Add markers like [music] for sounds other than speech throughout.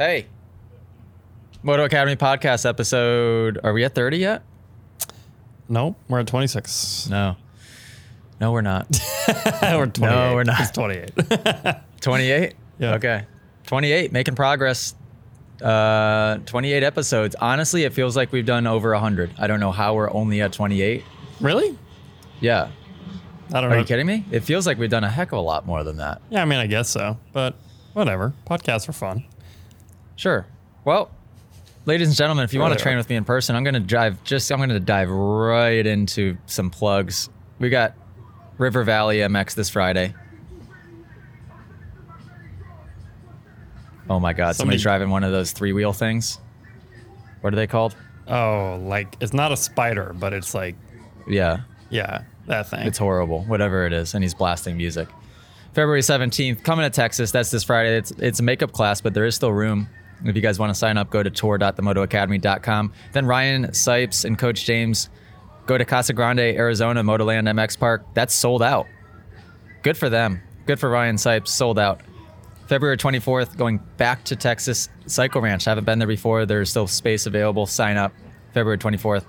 Hey. Moto Academy podcast episode. Are we at 30 yet? No, we're at 26. No. No, we're not. [laughs] we're 28. No, we're not. It's 28. [laughs] 28? Yeah. Okay. 28, making progress. Uh, 28 episodes. Honestly, it feels like we've done over 100. I don't know how we're only at 28. really? Yeah. I don't Are know. you kidding me? It feels like we've done a heck of a lot more than that. Yeah, I mean, I guess so, but whatever. Podcasts are fun. Sure. Well, ladies and gentlemen, if you want to train with me in person, I'm going to dive just I'm going to dive right into some plugs. We got River Valley MX this Friday. Oh my God! Somebody- Somebody's driving one of those three wheel things. What are they called? Oh, like it's not a spider, but it's like, Yeah, yeah, that thing. it's horrible. Whatever it is, and he's blasting music. February 17th, coming to Texas. That's this Friday. It's it's a makeup class, but there is still room. If you guys want to sign up, go to tour.themotoacademy.com. Then Ryan Sipes and Coach James go to Casa Grande, Arizona, Motoland MX Park. That's sold out. Good for them. Good for Ryan Sipes. Sold out. February 24th, going back to Texas, Cycle Ranch. Haven't been there before. There's still space available. Sign up. February 24th.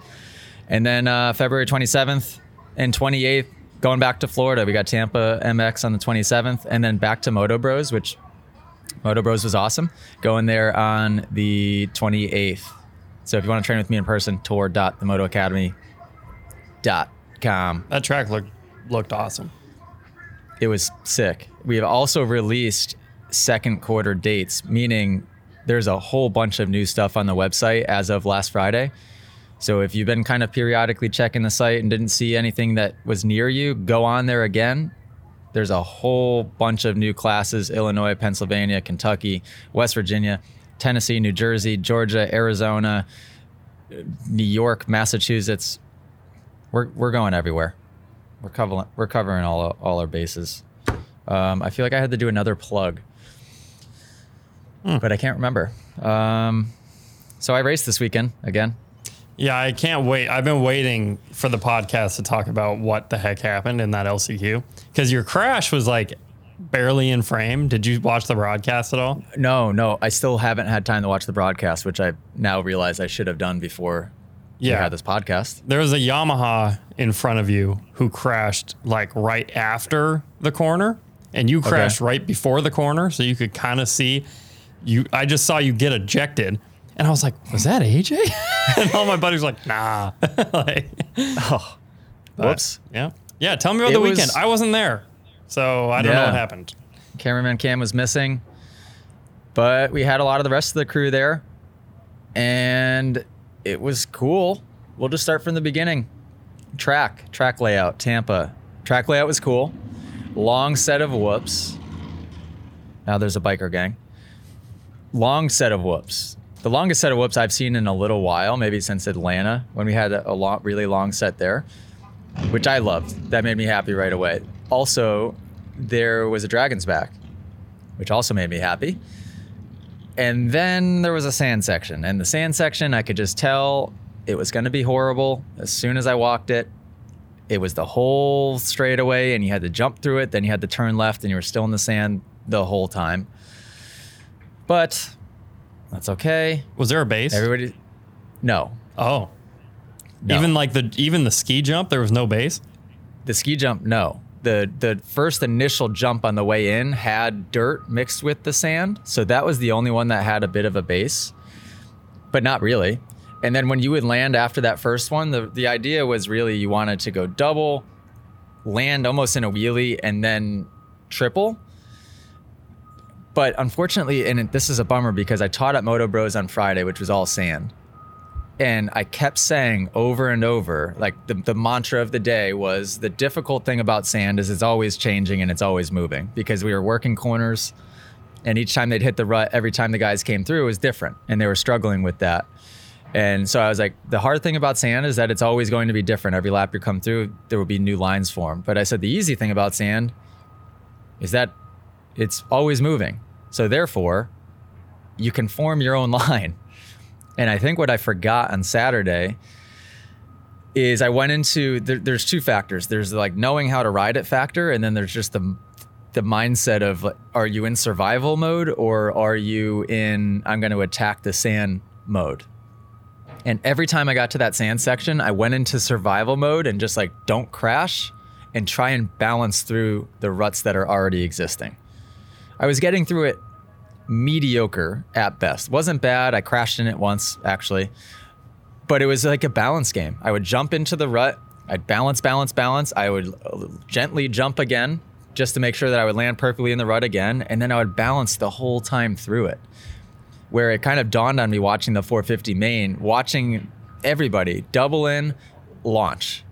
And then uh, February 27th and 28th, going back to Florida. We got Tampa MX on the 27th, and then back to Moto Bros, which Moto Bros was awesome. Going there on the 28th. So if you want to train with me in person, tour.themotoacademy.com. that track looked looked awesome. It was sick. We have also released second quarter dates, meaning there's a whole bunch of new stuff on the website as of last Friday. So if you've been kind of periodically checking the site and didn't see anything that was near you, go on there again. There's a whole bunch of new classes Illinois, Pennsylvania, Kentucky, West Virginia, Tennessee, New Jersey, Georgia, Arizona, New York, Massachusetts. We're, we're going everywhere. We're covering we're covering all all our bases. Um, I feel like I had to do another plug, but I can't remember. Um, so I raced this weekend again. Yeah, I can't wait. I've been waiting for the podcast to talk about what the heck happened in that LCQ because your crash was like barely in frame. Did you watch the broadcast at all? No, no, I still haven't had time to watch the broadcast, which I now realize I should have done before we had this podcast. There was a Yamaha in front of you who crashed like right after the corner, and you crashed right before the corner, so you could kind of see. You, I just saw you get ejected, and I was like, "Was that AJ?" [laughs] and all my buddies were like, "Nah." [laughs] like, Oh, but, whoops! Yeah, yeah. Tell me about It the was- weekend. I wasn't there, so I don't know what happened. Cameraman Cam was missing, but we had a lot of the rest of the crew there, and it was cool. We'll just start from the beginning. Track, track layout, Tampa. Track layout was cool. Long set of whoops. Now there's a biker gang. Long set of whoops. The longest set of whoops I've seen in a little while, maybe since Atlanta, when we had a, a long, really long set there, which I loved. That made me happy right away. Also, there was a dragon's back, which also made me happy. And then there was a sand section. And the sand section, I could just tell it was going to be horrible. As soon as I walked it, it was the whole straightaway, and you had to jump through it. Then you had to turn left, and you were still in the sand the whole time. But that's okay. Was there a base? Everybody, no. oh, No. even like the even the ski jump, there was no base. The ski jump, no. The the first initial jump on the way in had dirt mixed with the sand, so that was the only one that had a bit of a base, but not really. And then when you would land after that first one, the the idea was really you wanted to go double, land almost in a wheelie, and then triple. But unfortunately, and this is a bummer because I taught at Moto Bros on Friday, which was all sand and I kept saying over and over, like the, the mantra of the day was the difficult thing about sand is it's always changing and it's always moving because we were working corners and each time they'd hit the rut, every time the guys came through, it was different and they were struggling with that. And so I was like, the hard thing about sand is that it's always going to be different. Every lap you come through, there will be new lines formed. But I said the easy thing about sand is that it's always moving. So therefore, you can form your own [laughs] line. And I think what I forgot on Saturday is I went into there, there's two factors. There's like knowing how to ride it factor, and then there's just the the mindset of are you in survival mode or are you in I'm going to attack the sand mode? And every time I got to that sand section, I went into survival mode and just like don't crash and try and balance through the ruts that are already existing. I was getting through it mediocre at best. Wasn't bad. I crashed in it once actually. But it was like a balance game. I would jump into the rut, I'd balance, balance, balance. I would gently jump again just to make sure that I would land perfectly in the rut again. And then I would balance the whole time through it. Where it kind of dawned on me watching the 450 main, watching everybody double in, launch.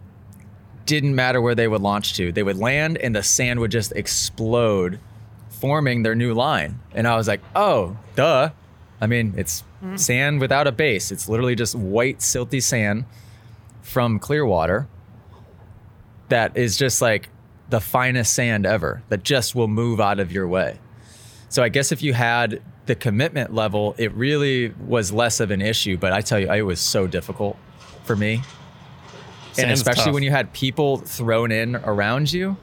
Didn't matter where they would launch to. They would land and the sand would just explode, forming their new line. And I was like, oh, duh. I mean, it's mm. sand without a base. It's literally just white, silty sand from Clearwater that is just like the finest sand ever that just will move out of your way. So I guess if you had the commitment level, it really was less of an issue. But I tell you, it was so difficult for me. and especially tough. when you had people thrown in around you.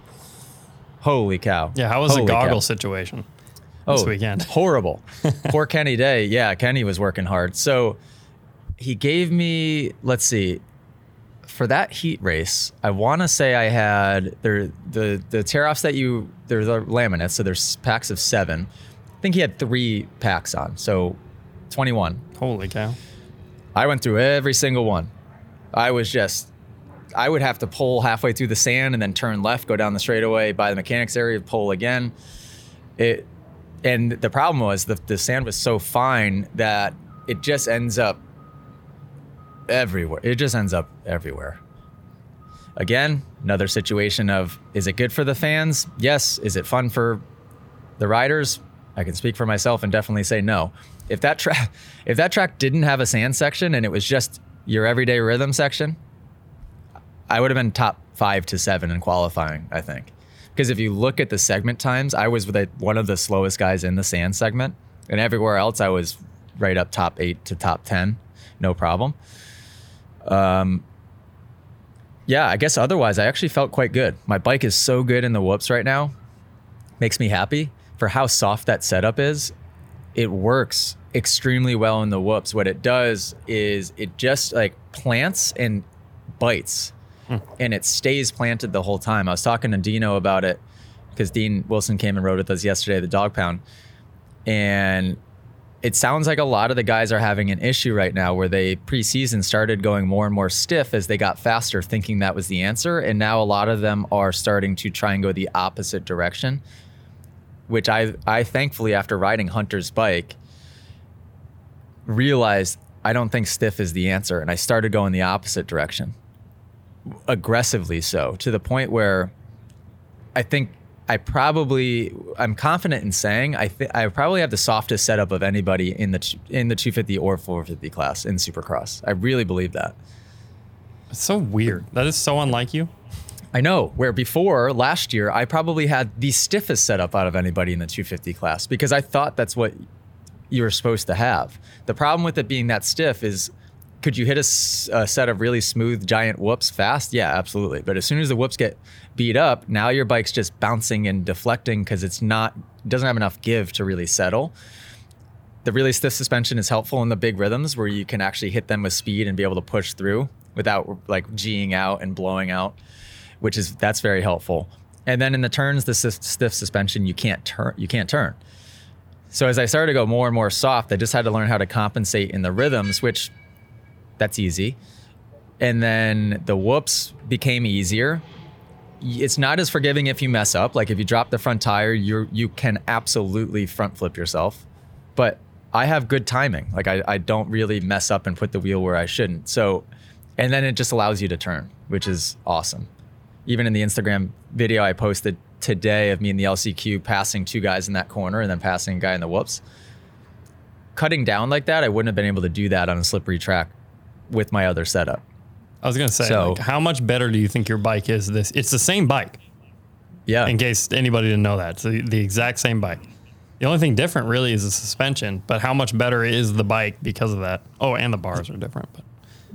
Holy cow. Yeah, how was Holy the cow. goggle situation this oh, weekend? [laughs] Horrible. Poor Kenny Day. Yeah, Kenny was working hard. So he gave me, let's see, for that heat race, I want to say I had there the the tear offs that you there's a laminates, so there's packs of seven. I think he had three packs on, so 21. Holy cow. I went through every single one. I was just, I would have to pull halfway through the sand and then turn left, go down the straightaway by the mechanics area, pull again. It, and the problem was the, the sand was so fine that it just ends up everywhere. It just ends up everywhere. Again, another situation of is it good for the fans? Yes. Is it fun for the riders? I can speak for myself and definitely say no. If that track [laughs] if that track didn't have a sand section and it was just your everyday rhythm section, I would have been top 5 to 7 in qualifying, I think. Because if you look at the segment times, I was one of the slowest guys in the sand segment, and everywhere else I was right up top 8 to top 10, no problem. Um yeah, I guess otherwise I actually felt quite good. My bike is so good in the whoops right now. Makes me happy for how soft that setup is. It works extremely well in the whoops. What it does is it just like plants and bites and it stays planted the whole time. I was talking to Dino about it because Dean Wilson came and rode with us yesterday at the dog pound. And it sounds like a lot of the guys are having an issue right now where they preseason started going more and more stiff as they got faster, thinking that was the answer. And now a lot of them are starting to try and go the opposite direction, which I, I thankfully, after riding Hunter's bike, realized I don't think stiff is the answer. And I started going the opposite direction, aggressively so, to the point where I think I probably I'm confident in saying I think I probably have the softest setup of anybody in the in the 250 or 450 class in Supercross. I really believe that. It's so weird. That is so unlike you. I know where before last year I probably had the stiffest setup out of anybody in the 250 class because I thought that's what you were supposed to have. The problem with it being that stiff is could you hit a set of really smooth giant whoops fast? Yeah, absolutely. But as soon as the whoops get beat up, now your bike's just bouncing and deflecting because it's not doesn't have enough give to really settle. The really stiff suspension is helpful in the big rhythms where you can actually hit them with speed and be able to push through without like G'ing out and blowing out, which is that's very helpful. And then in the turns, the stiff suspension you can't turn you can't turn. So as I started to go more and more soft, I just had to learn how to compensate in the rhythms, which that's easy. And then the whoops became easier. It's not as forgiving if you mess up. Like if you drop the front tire, you you can absolutely front flip yourself. But I have good timing. Like I, I don't really mess up and put the wheel where I shouldn't. So and then it just allows you to turn, which is awesome. Even in the Instagram video I posted today of me in the LCQ passing two guys in that corner and then passing a guy in the whoops. Cutting down like that, I wouldn't have been able to do that on a slippery track with my other setup. I was gonna say, So- like, how much better do you think your bike is? This it's the same bike. Yeah. In case anybody didn't know that, it's the, the exact same bike. The only thing different really is the suspension, but how much better is the bike because of that? Oh, and the bars are different. But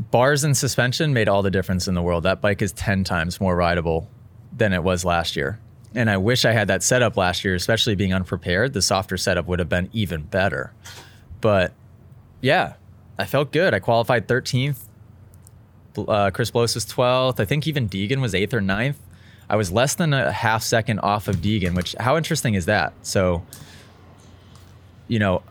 Bars and suspension made all the difference in the world. That bike is 10 times more rideable than it was last year. And I wish I had that setup last year, especially being unprepared. The softer setup would have been even better. But yeah, I felt good. I qualified 13th. Uh, Chris Blose was 12th. I think even Deegan was 8th or 9th. I was less than a half second off of Deegan, which how interesting is that? So, you know,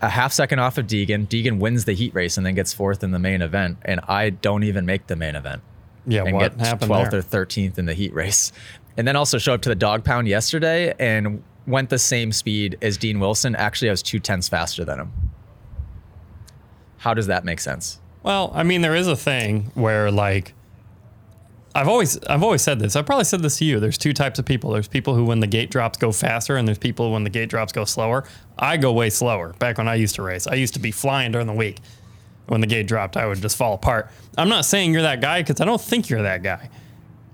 a half second off of Deegan. Deegan wins the heat race and then gets fourth in the main event, and I don't even make the main event. Yeah, and what happened 12th there? or 13th in the heat race. And then also show up to the dog pound yesterday and went the same speed as Dean Wilson. Actually, I was two tenths faster than him. How does that make sense? Well, I mean, there is a thing where like I've always I've always said this. I've probably said this to you. There's two types of people. There's people who when the gate drops go faster, and there's people when the gate drops go slower. I go way slower. Back when I used to race, I used to be flying during the week. When the gate dropped, I would just fall apart. I'm not saying you're that guy because I don't think you're that guy,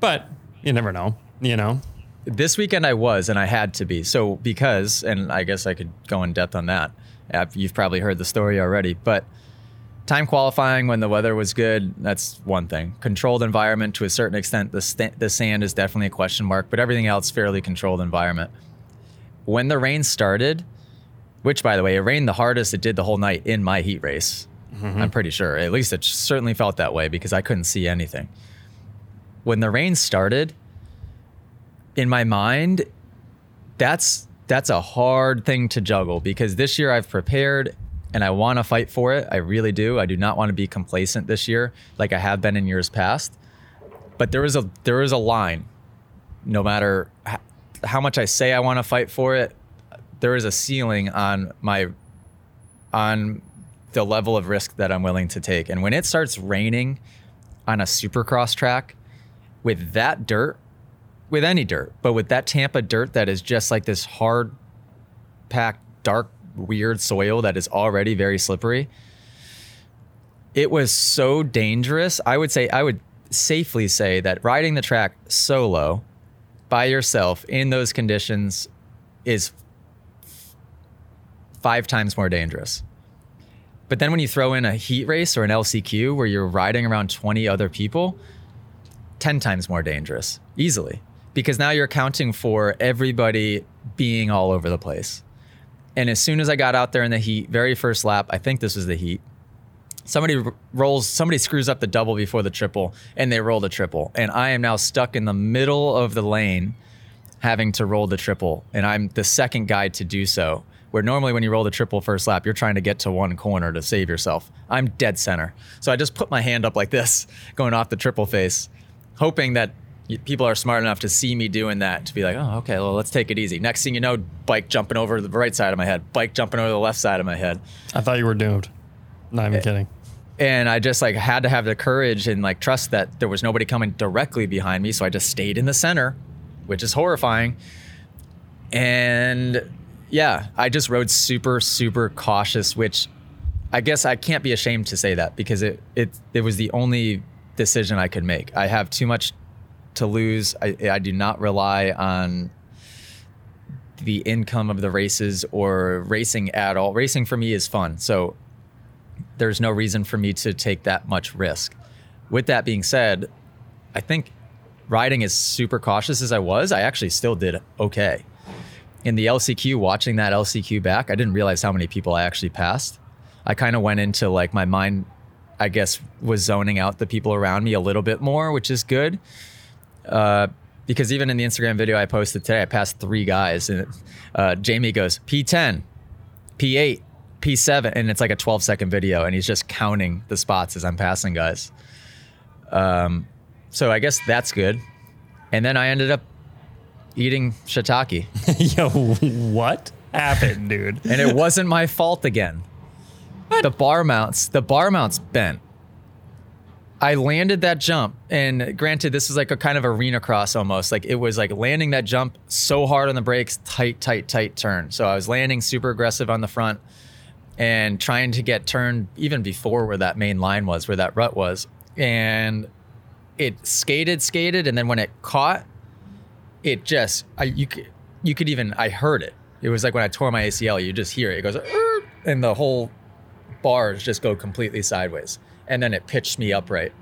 but you never know. You know, This weekend I was, and I had to be. So, because, and I guess I could go in depth on that. You've probably heard the story already, but time qualifying when the weather was good, that's one thing. Controlled environment to a certain extent, the, st- the sand is definitely a question mark, but everything else, fairly controlled environment. When the rain started, which by the way, it rained the hardest it did the whole night in my heat race. Mm-hmm. I'm pretty sure. At least it certainly felt that way because I couldn't see anything. When the rain started, in my mind, that's that's a hard thing to juggle because this year I've prepared and I want to fight for it. I really do. I do not want to be complacent this year like I have been in years past. But there is a there is a line. No matter how much I say I want to fight for it, there is a ceiling on my on the level of risk that I'm willing to take. And when it starts raining on a supercross track with that dirt, with any dirt, but with that Tampa dirt that is just like this hard packed, dark, weird soil that is already very slippery, it was so dangerous. I would say, I would safely say that riding the track solo by yourself in those conditions is five times more dangerous. But then when you throw in a heat race or an LCQ where you're riding around 20 other people, 10 times more dangerous easily because now you're accounting for everybody being all over the place. And as soon as I got out there in the heat, very first lap, I think this was the heat. Somebody rolls, somebody screws up the double before the triple, and they roll the triple. And I am now stuck in the middle of the lane having to roll the triple. And I'm the second guy to do so. Where normally when you roll the triple first lap, you're trying to get to one corner to save yourself. I'm dead center. So I just put my hand up like this, [laughs] going off the triple face, hoping that people are smart enough to see me doing that to be like, oh, okay, well, let's take it easy. Next thing you know, bike jumping over the right side of my head, bike jumping over the left side of my head. I thought you were doomed. Not even kidding. And I just like had to have the courage and like trust that there was nobody coming directly behind me. So I just stayed in the center, which is horrifying. And yeah, I just rode super, super cautious, which I guess I can't be ashamed to say that because it it it was the only decision I could make. I have too much to lose. I, I do not rely on the income of the races or racing at all. Racing for me is fun. So there's no reason for me to take that much risk. With that being said, I think riding as super cautious as I was, I actually still did okay. In the LCQ, watching that LCQ back, I didn't realize how many people I actually passed. I kind of went into like my mind, I guess, was zoning out the people around me a little bit more, which is good. Uh, because even in the Instagram video I posted today, I passed three guys, and uh, Jamie goes P10, P8, P7, and it's like a 12 second video, and he's just counting the spots as I'm passing guys. Um, so I guess that's good. And then I ended up eating shiitake, [laughs] Yo, what happened, dude? and it wasn't my fault again. The bar mounts, the bar mounts bent. I landed that jump, and granted, this was like a kind of arena cross almost. Like it was like landing that jump so hard on the brakes, tight, tight, tight turn. So I was landing super aggressive on the front and trying to get turned even before where that main line was, where that rut was. And it skated, skated, and then when it caught, it just I you could you could even I heard it. It was like when I tore my ACL, you just hear it. It goes and the whole bars just go completely sideways. And then it pitched me upright.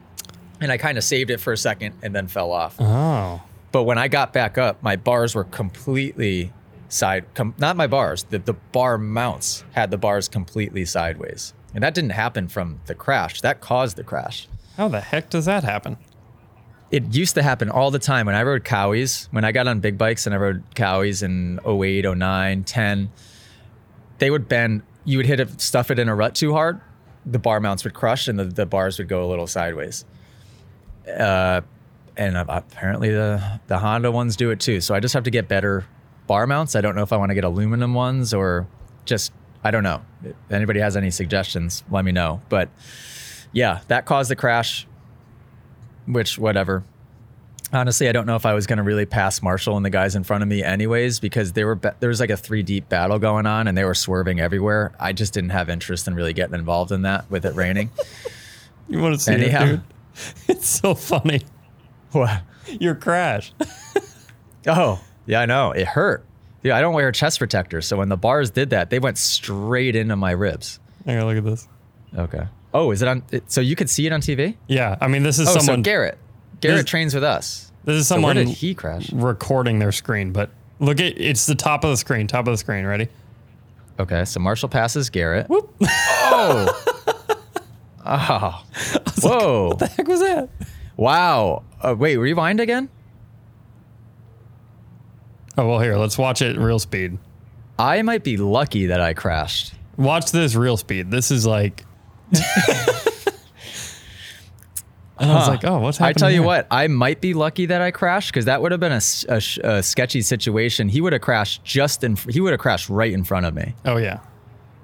And I kind of saved it for a second and then fell off. Oh, But when I got back up, my bars were completely side, com- not my bars, the, the bar mounts had the bars completely sideways. And that didn't happen from the crash. That caused the crash. How the heck does that happen? It used to happen all the time when I rode cowies, when I got on big bikes and I rode cowies in 08, 09, 10, they would bend, you would hit it, stuff it in a rut too hard, the bar mounts would crush and the, the bars would go a little sideways. Uh, and apparently the, the Honda ones do it too. So I just have to get better bar mounts. I don't know if I want to get aluminum ones or just, I don't know. If anybody has any suggestions, let me know. But yeah, that caused the crash, which, whatever. Honestly, I don't know if I was going to really pass Marshall and the guys in front of me, anyways, because they were ba- there was like a three deep battle going on, and they were swerving everywhere. I just didn't have interest in really getting involved in that with it raining. [laughs] You want to see Anyhow. it, dude? [laughs] It's so funny. what? Your crash. [laughs] Oh, yeah, I know. It hurt. Dude, I don't wear a chest protector, so when the bars did that, they went straight into my ribs. On, look at this. Okay. Oh, is it on? It, so you could see it on TV? Yeah, I mean, this is Oh, someone. so Garrett. Garrett This- trains with us. this is someone so did he crash? recording their screen, but look at it's the top of the screen. Top of the screen. Ready? Okay, so Marshall passes Garrett. Whoop. [laughs] Oh. oh. Whoa. What the heck was that? Wow. Uh, wait, rewind again? Oh well, here. Let's watch it real speed. I might be lucky that I crashed. Watch this real speed. This is like. [laughs] And I was like, oh, what's happening? I tell you here? what, I might be lucky that I crashed because that would have been a, a a sketchy situation. He would have crashed just in, he would have crashed right in front of me. Oh yeah.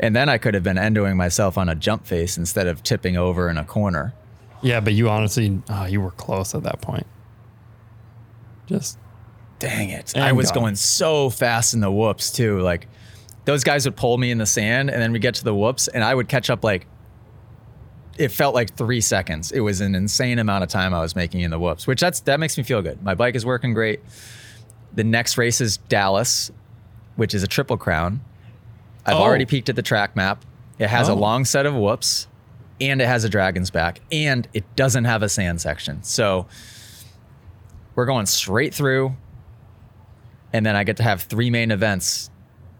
And then I could have been endoing myself on a jump face instead of tipping over in a corner. Yeah, but you honestly, oh, you were close at that point. Just Dang it. I was gone. going so fast in the whoops too. Like those guys would pull me in the sand and then we get to the whoops and I would catch up like it felt like three seconds. It was an insane amount of time I was making in the whoops, which that's that makes me feel good. My bike is working great. The next race is Dallas, which is a triple crown. I've Oh. already peeked at the track map. It has a Oh. long set of whoops and it has a dragon's back and it doesn't have a sand section. So we're going straight through and then I get to have three main events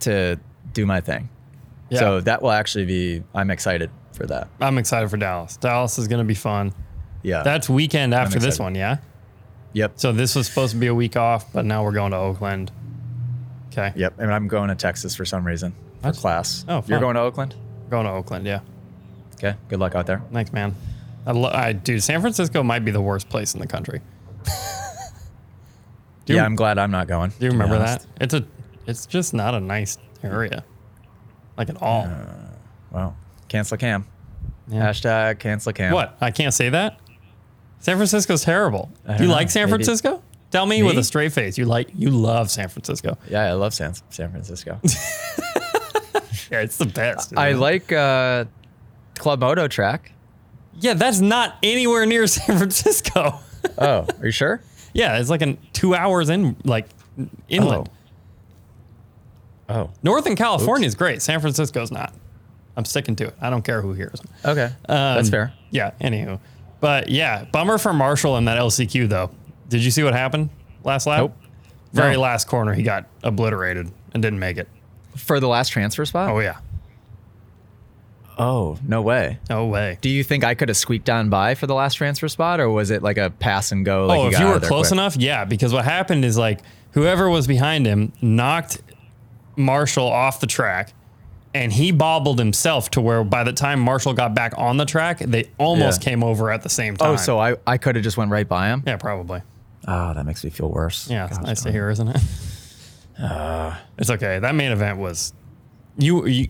to do my thing. yeah. So that will actually be I'm excited for that. I'm excited for Dallas. Dallas is gonna be fun. Yeah. That's weekend after this one, yeah. yep. So this was supposed to be a week off, but now we're going to Oakland. Okay. Yep. And I'm going to Texas for some reason for That's- class. oh, You're going to Oakland? Going to Oakland, yeah. Okay. Good luck out there. Thanks, man. I, lo- I dude, San Francisco might be the worst place in the country. [laughs] You, yeah, I'm glad I'm not going. do you remember that? It's a, it's just not a nice area, like at all. Uh, well, cancel cam. Yeah. Hashtag cancel cam. What? I can't say that. San Francisco's terrible. I Do don't you know. like San Maybe- Francisco? Tell me, with Me? a straight face. You like you love San Francisco. Yeah, I love San, San Francisco. [laughs] Yeah, it's the best. I it? like uh, Club Moto track. Yeah, that's not anywhere near [laughs] San Francisco. [laughs] Oh, are you sure? yeah, it's like an two hours in, like inland. Oh. Northern California is great. San Francisco's not. I'm sticking to it. I don't care who hears. Okay. That's Um, fair. Yeah. Anywho, but yeah, bummer for Marshall in that LCQ though. Did you see what happened last lap? Nope. Very No. last corner, he got obliterated and didn't make it. For the last transfer spot? Oh yeah. Oh, no way. No way. Do you think I could have squeaked on by for the last transfer spot, or was it like a pass and go? Like oh, if got you were close quick? enough, yeah. Because what happened is like whoever was behind him knocked Marshall off the track, and he bobbled himself to where by the time Marshall got back on the track, they almost Yeah. came over at the same oh, time. Oh, so I, I could have just went right by him. yeah, probably. Oh, that makes me feel worse. Yeah, it's nice to hear, isn't it? Ah. it's okay. That main event was you, you.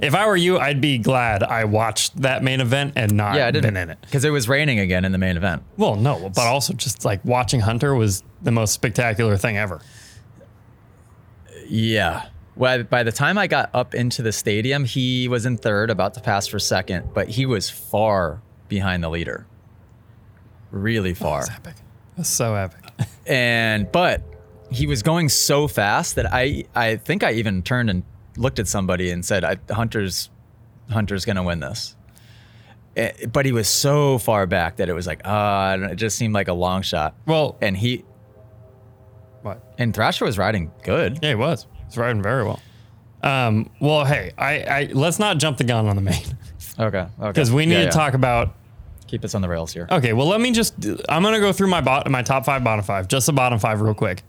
If I were you, I'd be glad I watched that main event and not Yeah, I didn't been in it. because it was raining again in the main event. Well, no, but also just like watching Hunter was the most spectacular thing ever. Yeah. Well, by the time I got up into the stadium, he was in third, about to pass for second, but he was far behind the leader. Really far. That's epic. That's so epic. [laughs] and but he was going so fast that I I think I even turned and looked at somebody and said, I, "Hunter's Hunter's gonna win this." Eh, But he was so far back that it was like, ah, uh, it just seemed like a long shot. Well, And he, What? And Thrasher was riding good. Yeah, he was. He's riding very well. Um, well, hey, I, I let's not jump the gun on the main Okay. Okay. because we need Yeah, to yeah. talk about. Keep us on the rails here. Okay, well, let me just. I'm gonna go through my bot, my top five, bottom five, just the bottom five, real quick,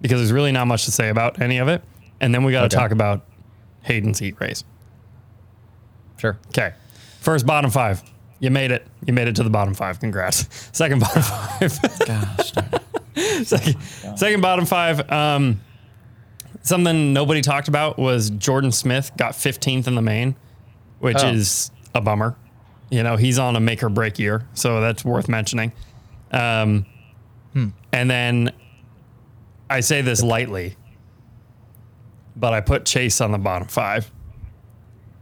because there's really not much to say about any of it, and then we got to Okay. talk about Haiden's heat race. Sure. Okay, first bottom five. You made it. You made it to the bottom five. Congrats. [laughs] Second bottom five. Gosh. [laughs] second, second bottom five. Um, something nobody talked about was Jordan Smith got 15th in the main, which Oh. is a bummer. You know, he's on a make or break year, so that's worth mentioning. Um, And then I say this lightly, but I put Chase on the bottom five.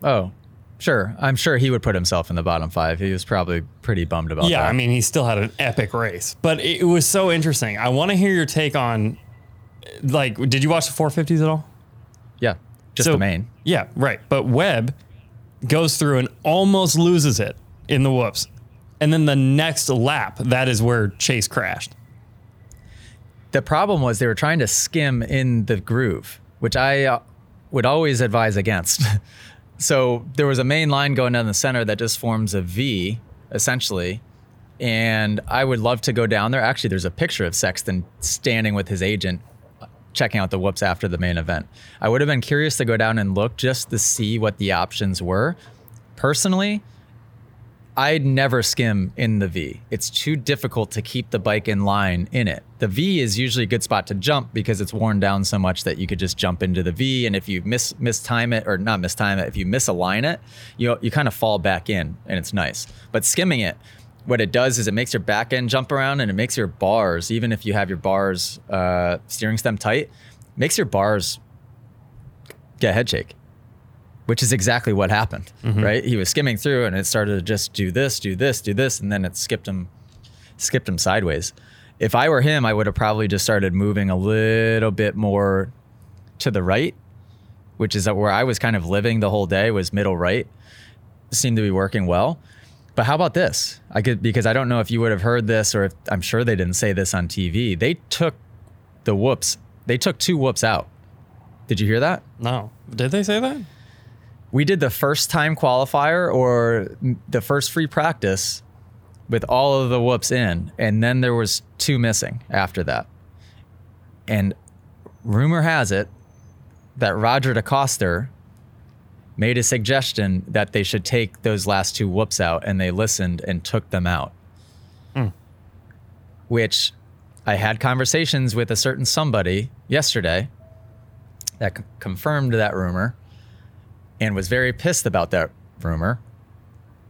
oh, sure. I'm sure he would put himself in the bottom five. He was probably pretty bummed about Yeah, that. Yeah, I mean, he still had an epic race, but it was so interesting. I want to hear your take on, like, did you watch the 450s at all? yeah. Just So- the main. Yeah, right. But Webb goes through and almost loses it in the whoops. And then the next lap, that is where Chase crashed. The problem was they were trying to skim in the groove, which I uh, would always advise against. [laughs] so there was a main line going down the center that just forms a V, essentially. And I would love to go down there. Actually, there's a picture of Sexton standing with his agent checking out the whoops after the main event. I would have been curious to go down and look just to see what the options were. Personally, I'd never skim in the V. It's too difficult to keep the bike in line in it. The V is usually a good spot to jump because it's worn down so much that you could just jump into the V. And if you miss mistime it or not mistime it, if you misalign it, you you kind of fall back in and it's nice. But skimming it, what it does is it makes your back end jump around and it makes your bars, even if you have your bars uh, steering stem tight, makes your bars get head shake which is exactly what happened, right? He was skimming through and it started to just do this, do this, do this, and then it skipped him, skipped him sideways. If I were him, I would have probably just started moving a little bit more to the right, which is where I was kind of living the whole day was middle right. Seemed to be working well. But how about this? I could because I don't know if you would have heard this or if I'm sure they didn't say this on TV. They took the whoops. They took two whoops out. Did you hear that? No. Did they say that? we did the first time qualifier or the first free practice with all of the whoops in and then there was two missing after that and rumor has it that roger decoster made a suggestion that they should take those last two whoops out and they listened and took them out hmm. which i had conversations with a certain somebody yesterday that c- confirmed that rumor and was very pissed about that rumor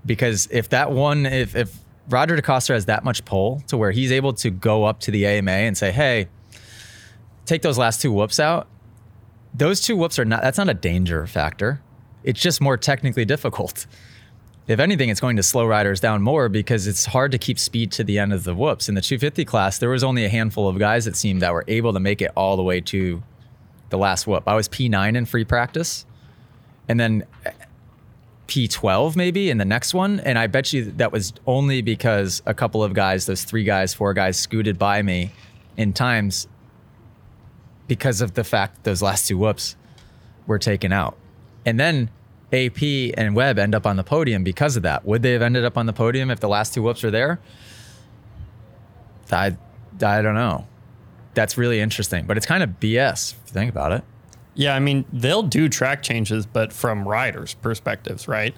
because if that one if if Roger DeCoster has that much pull to where he's able to go up to the AMA and say, "Hey, take those last two whoops out." Those two whoops are not that's not a danger factor. It's just more technically difficult. If anything, it's going to slow riders down more because it's hard to keep speed to the end of the whoops. In the 250 class, there was only a handful of guys that seemed that were able to make it all the way to the last whoop. I was P9 in free practice and then P12 maybe in the next one. And I bet you that was only because a couple of guys, those three guys, four guys, scooted by me in times because of the fact those last two whoops were taken out. And then AP and Webb end up on the podium because of that. Would they have ended up on the podium if the last two whoops were there? I, I don't know. That's really interesting, but it's kind of BS if you think about it. Yeah, I mean, they'll do track changes, but from riders' perspectives, right?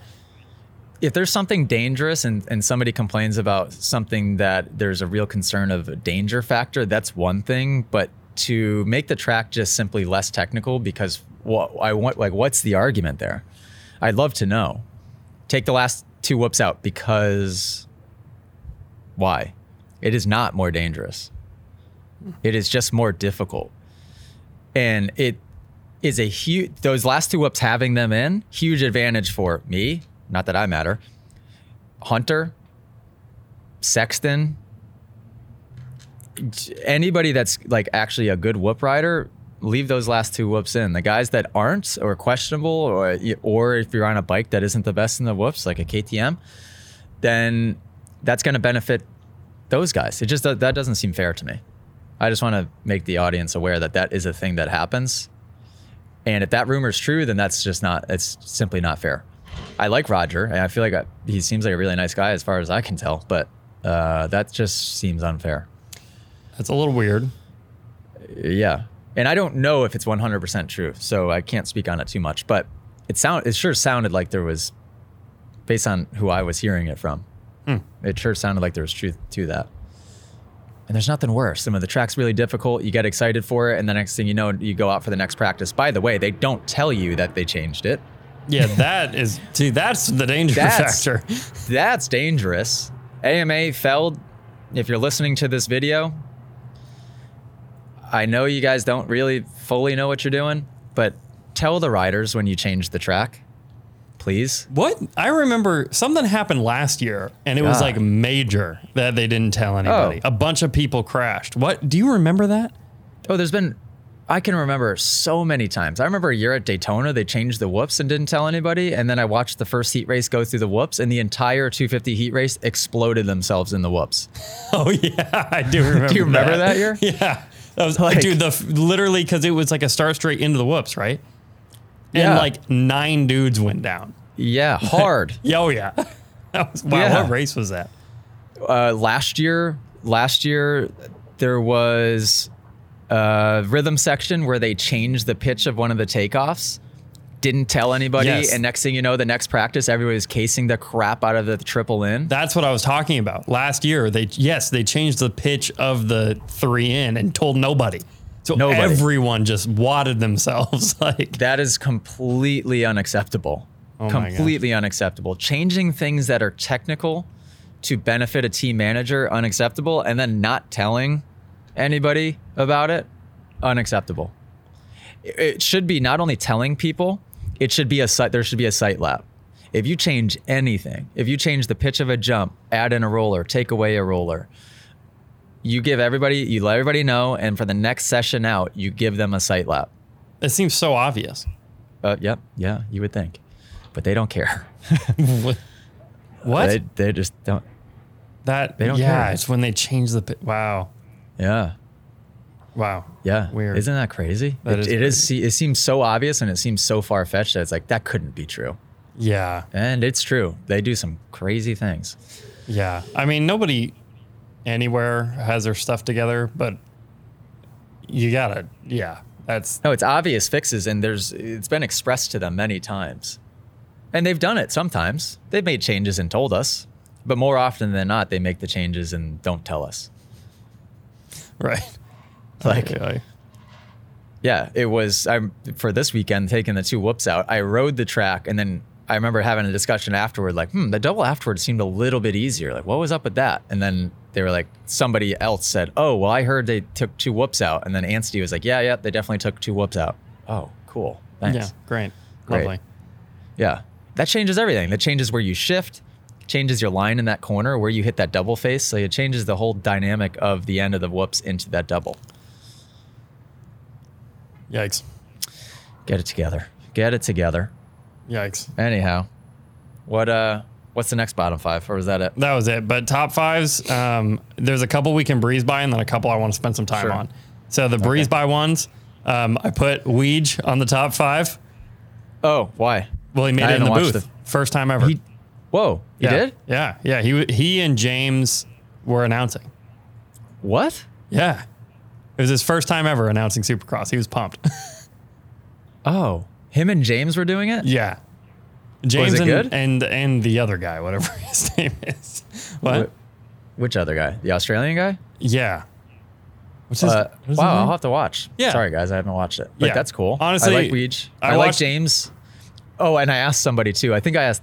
if there's something dangerous and, and somebody complains about something that there's a real concern of a danger factor, that's one thing. But to make the track just simply less technical because what I want like what's the argument there? I'd love to know. Take the last two whoops out because why? It is not more dangerous. It is just more difficult. And it is a huge those last two whoops having them in, huge advantage for me, not that I matter. Hunter, Sexton, anybody that's like actually a good whoop rider, leave those last two whoops in. The guys that aren't or questionable or or if you're on a bike that isn't the best in the whoops like a KTM, then that's going to benefit those guys. It just that doesn't seem fair to me. I just want to make the audience aware that that is a thing that happens. And if that rumor is true, then that's just not, it's simply not fair. I like Roger, and I feel like I, he seems like a really nice guy as far as I can tell, but uh, that just seems unfair. That's a little weird. Yeah. And I don't know if it's 100% true, so I can't speak on it too much, but it sound it sure sounded like there was based on who I was hearing it from. Hmm. It sure sounded like there was truth to that. And there's nothing worse. Some of the track's really difficult, you get excited for it, and the next thing you know, you go out for the next practice. By the way, they don't tell you that they changed it. Yeah, that is see, that's the danger That's- factor. [laughs] That's dangerous. AMA Feld, if you're listening to this video, I know you guys don't really fully know what you're doing, but tell the riders when you change the track, please. What? I remember something happened last year and it was like major that they didn't tell anybody. Oh. A bunch of people crashed. What? Do you remember that? Oh, there's been, I can remember so many times. I remember a year at Daytona, they changed the whoops and didn't tell anybody. And then I watched the first heat race go through the whoops, and the entire 250 heat race exploded themselves in the whoops. [laughs] Oh yeah, I do remember. [laughs] Do you remember that year? [laughs] Yeah, that was Like- dude. The literally because it was like a start straight into the whoops, right? And Yeah. like nine dudes went down. Yeah, hard. [laughs] Yeah, oh [laughs] yeah. That was wow. Yeah. What race was that? uh, last year, last year there was a rhythm section where they changed the pitch of one of the takeoffs. Didn't tell anybody, Yes. and next thing you know, the next practice, everybody was casing the crap out of the triple in. That's what I was talking about. Last year, they yes, they changed the pitch of the three in and told nobody. So Nobody. everyone just wadded themselves [laughs] like That is completely unacceptable. Oh completely unacceptable. Changing things that are technical to benefit a team manager, unacceptable, and then not telling anybody about it, unacceptable. It should be not only telling people, it should be a sight. There should be a sight lap. If you change anything, if you change the pitch of a jump, add in a roller, take away a roller, you give everybody, you let everybody know, and for the next session out, you give them a sight lap. it seems so obvious. Uh, yep, yeah, you would think, but they don't care. [laughs] what? What? They, they just don't. that they don't yeah, care. it's when they change the wow. Yeah, Wow. yeah. Weird. Isn't that crazy? That it, is it is. It seems so obvious and it seems so far fetched that it's like that couldn't be true. Yeah. And it's true. They do some crazy things. Yeah. I mean, nobody anywhere has their stuff together, but you gotta, yeah. That's No, it's obvious fixes, and there's it's been expressed to them many times, and they've done it sometimes. They've made changes and told us, but more often than not, they make the changes and don't tell us. [laughs] right. [laughs] Like, Okay. Yeah, it was. I'm for this weekend taking the two whoops out. I rode the track, and then I remember having a discussion afterward, like, hmm, the double afterward seemed a little bit easier. Like, what was up with that? And then they were like, somebody else said, oh, well, I heard they took two whoops out, and then Anstie was like, yeah, yeah, they definitely took two whoops out. Oh, cool, thanks. Yeah. Great. Great. Lovely. Yeah, that changes everything. That changes where you shift, changes your line in that corner where you hit that double face. So it changes the whole dynamic of the end of the whoops into that double. Yikes. Get it together. Get it together. Yikes. Anyhow, what uh, what's the next bottom five, or was that it? That was it. But top fives, um, there's a couple we can breeze by, and then a couple I want to spend some time Sure. on. So the breeze by ones, um, I put Weege on the top five. Oh, why? Well, he made I it in the booth, the- first time ever. He, whoa, he yeah. did? Yeah, yeah. He he and James were announcing. What? Yeah, was his first time ever announcing Supercross. He was pumped. [laughs] Oh, him and James were doing it. yeah, James it and, good? and and the other guy, whatever [laughs] his name is. What? Wh- Which other guy? The Australian guy? Yeah. His, Uh, what is his wow. I'll have to watch. Yeah. Sorry, guys, I haven't watched it. But Yeah. that's cool. Honestly, I like Weege. I I, like James. Oh, and I asked somebody too. I think I asked,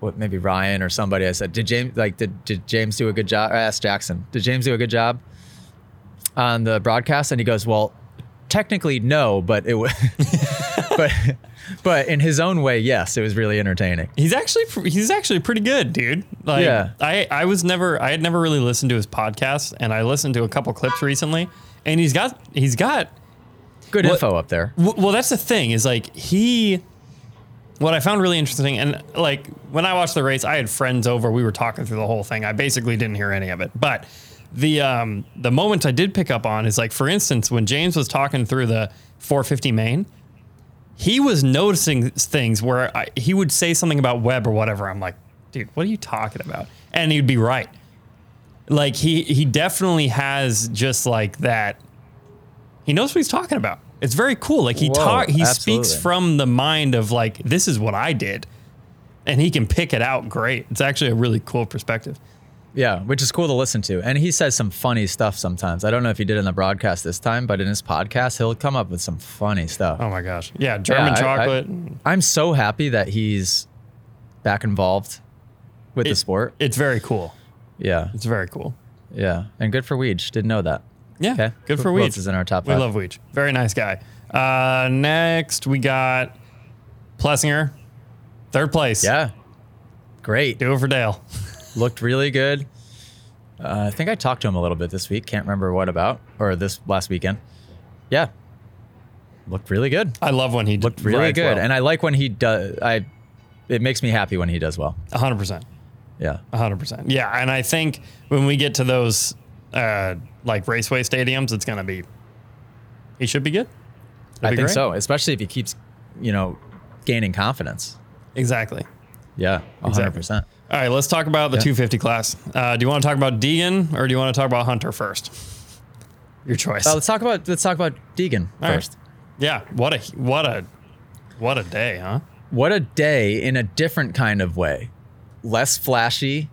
what maybe Ryan or somebody. I said, did James like did did James do a good job? I asked Jackson, did James do a good job on the broadcast? And he goes, well, technically no, but it was, [laughs] but but in his own way, yes, it was really entertaining. He's actually he's actually pretty good, dude. Like Yeah. I I was never I had never really listened to his podcast and I listened to a couple clips recently and he's got he's got Good info up there. w- well that's the thing is like he what I found really interesting and like when I watched the race I had friends over we were talking through the whole thing. I basically didn't hear any of it. But The um the moment I did pick up on is like for instance when James was talking through the 450 main, he was noticing things where I, he would say something about Webb or whatever. I'm like, dude, what are you talking about? And he'd be right. Like he he definitely has just like that. He knows what he's talking about. It's very cool. Like he Whoa, talk he speaks from the mind of like this is what I did, and he can pick it out great. It's actually a really cool perspective. Yeah, which is cool to listen to. And he says some funny stuff sometimes. I don't know if he did in the broadcast this time, but in his podcast, he'll come up with some funny stuff. Oh my gosh, yeah, German Yeah, chocolate. I, am so happy that he's back involved with the sport. It's very cool. Yeah, It's very cool. yeah, and good for Weege. Didn't know that. Yeah, Okay, good for Who Weege. is in our top We love Weege. Very nice guy. Uh, next, we got Plessinger, third place. Yeah, great. Do it for Dale. [laughs] Looked really good. Uh, I think I talked to him a little bit this week. Can't remember what about or this last weekend. Yeah, looked really good. I love when he Looked really good, and I like when he does. I it makes me happy when he does well. hundred percent, Yeah. hundred percent. Yeah, and I think when we get to those uh, like raceway stadiums, it's gonna be. He should be good. It'll I be think great. so, especially if he keeps, you know, gaining confidence. Exactly. Yeah, hundred Exactly. percent. All right, let's talk about the Yeah. 250 class. Uh, do you want to talk about Deegan or do you want to talk about Hunter first? Your choice. Uh, let's talk about let's talk about Deegan All right. first. Yeah. What a what a what a day, huh? What a day in a different kind of way, less flashy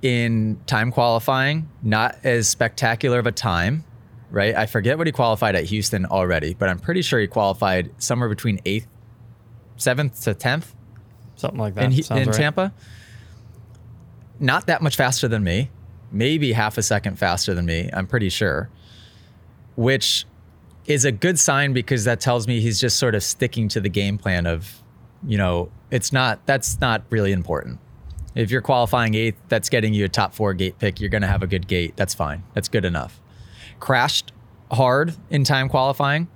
in time qualifying, not as spectacular of a time, right? I forget what he qualified at Houston already, but I'm pretty sure he qualified somewhere between eighth, seventh to tenth Something like that. in, he, in right. Tampa. Not that much faster than me, maybe half a second faster than me, I'm pretty sure, which is a good sign because that tells me he's just sort of sticking to the game plan of, you know, it's not, that's not really important. If you're qualifying eighth, that's getting you a top four gate pick. You're going to have a good gate. That's fine. That's good enough. Crashed hard in time qualifying.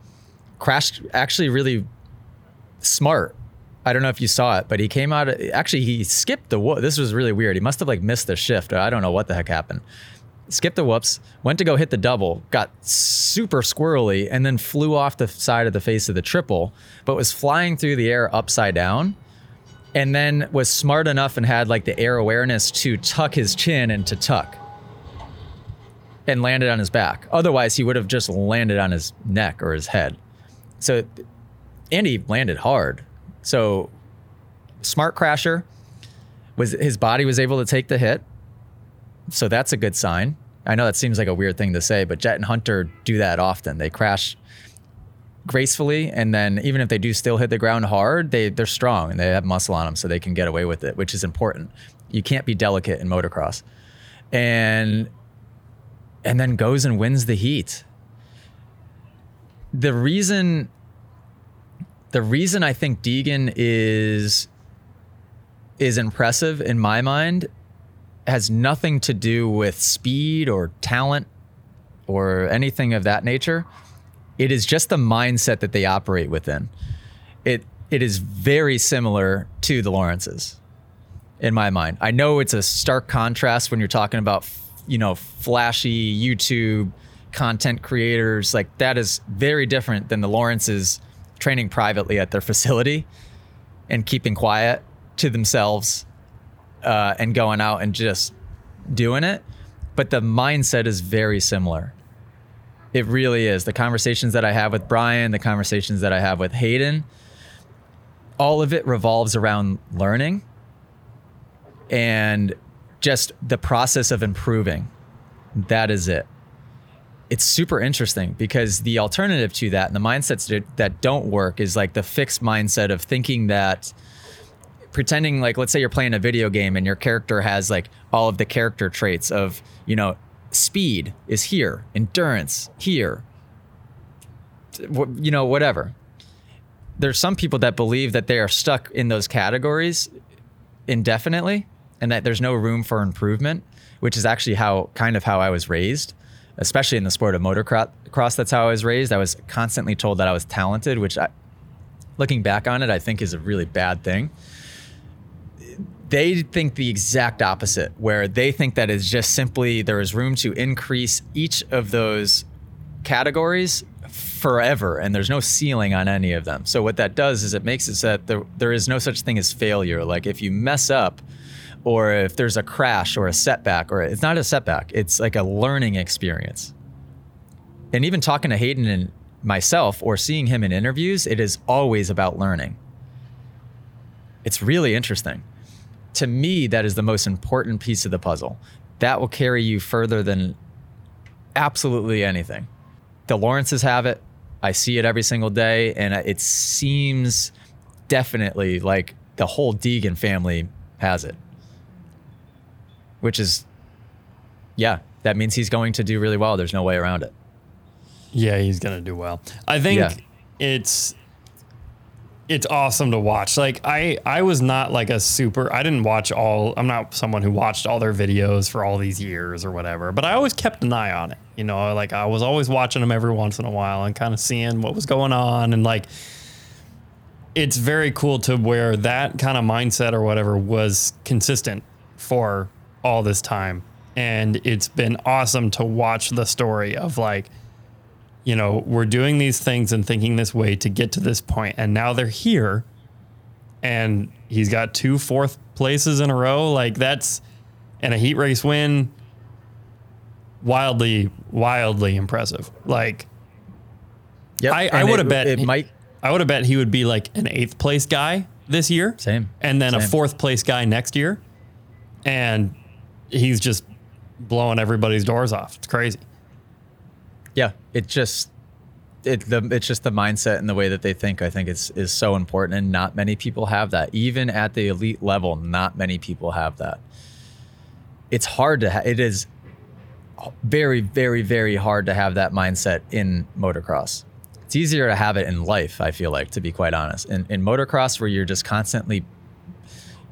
Crashed actually really smart. I don't know if you saw it, but he came out. Actually, he skipped the whoop. This was really weird. He must have like missed the shift. I don't know what the heck happened. Skipped the whoops, went to go hit the double, got super squirrely, and then flew off the side of the face of the triple, but was flying through the air upside down. And then was smart enough and had like the air awareness to tuck his chin and to tuck and landed on his back. Otherwise, he would have just landed on his neck or his head. So, and he landed hard. So, smart crasher was his body was able to take the hit. So that's a good sign. I know that seems like a weird thing to say, but Jett and Hunter do that often. They crash gracefully, and then even if they do still hit the ground hard, they they're strong and they have muscle on them, so they can get away with it, which is important. You can't be delicate in motocross, and and then goes and wins the heat. The reason the reason I think Deegan is is impressive in my mind has nothing to do with speed or talent or anything of that nature. It is just the mindset that they operate within. It it is very similar to the Lawrences in my mind. I know it's a stark contrast when you're talking about you know flashy YouTube content creators like that is very different than the Lawrences training privately at their facility and keeping quiet to themselves uh, and going out and just doing it. But the mindset is very similar. It really is. The conversations that I have with Brian, the conversations that I have with Haiden, all of it revolves around learning and just the process of improving. That is it. It's super interesting because the alternative to that and the mindsets that- don't work is like the fixed mindset of thinking that pretending like let's say you're playing a video game and your character has like all of the character traits of you know speed is here endurance here you know whatever. There's some people that believe that they are stuck in those categories indefinitely and that there's no room for improvement which is actually how kind of how i was raised especially in the sport of motocross that's how i was raised i was constantly told that i was talented which i looking back on it i think is a really bad thing they think the exact opposite, where they think that is just simply there is room to increase each of those categories forever, and there's no ceiling on any of them. So what that does is it makes it so that there, there is no such thing as failure. Like if you mess up, or if there's a crash or a setback, or it's not a setback, it's like a learning experience. And even talking to Haiden and myself, or seeing him in interviews, it is always about learning. It's really interesting to me, that is the most important piece of the puzzle. That will carry you further than absolutely anything. The Lawrences have it. I see it every single day, and it seems definitely like the whole Deegan family has it, which is, yeah, that means he's going to do really well. There's no way around it. Yeah, he's going to do well. I think yeah. it's it's awesome to watch. Like I I was not like a super I didn't watch all I'm not someone who watched all their videos for all these years or whatever, but I always kept an eye on it. You know, like I was always watching them every once in a while and kind of seeing what was going on and like it's very cool to where that kind of mindset or whatever was consistent for all this time. And it's been awesome to watch the story of like you know, we're doing these things and thinking this way to get to this point, and now they're here, and he's got two fourth places in a row. Like that's and a heat race win. Wildly, wildly impressive. Like, yeah, I, I would have bet it might. I would have bet he would be like an eighth place guy this year. Same. And then Same. a fourth place guy next year. And he's just blowing everybody's doors off. It's crazy yeah, it just it the it's just the mindset and the way that they think. I think is is so important, and not many people have that. Even at the elite level, not many people have that. It's hard to. Ha- it is very, very, very hard to have that mindset in motocross. It's easier to have it in life. I feel like, to be quite honest, in in motocross, where you're just constantly,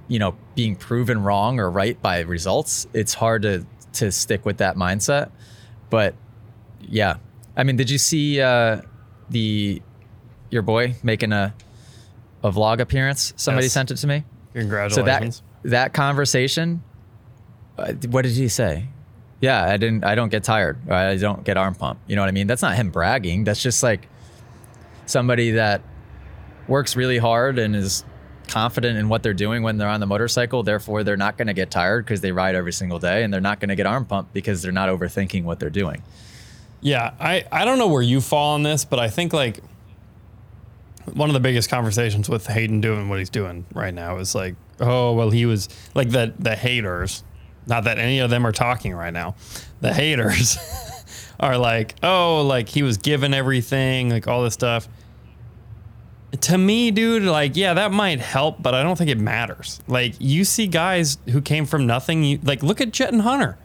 you know, being proven wrong or right by results, it's hard to to stick with that mindset. But yeah. I mean, did you see uh, the your boy making a a vlog appearance? Somebody yes. sent it to me. Congratulations. So that that conversation. Uh, what did he say? Yeah, I didn't. I don't get tired. I don't get arm pump. You know what I mean? That's not him bragging. That's just like somebody that works really hard and is confident in what they're doing when they're on the motorcycle. Therefore, they're not going to get tired because they ride every single day, and they're not going to get arm pump because they're not overthinking what they're doing. Yeah, I, I don't know where you fall on this, but I think like one of the biggest conversations with Haiden doing what he's doing right now is like, oh well, he was like the the haters. Not that any of them are talking right now. The [laughs] haters are like, oh, like he was given everything, like all this stuff. To me, dude, like, yeah, that might help, but I don't think it matters. Like, you see guys who came from nothing, you, like, look at Jett and Hunter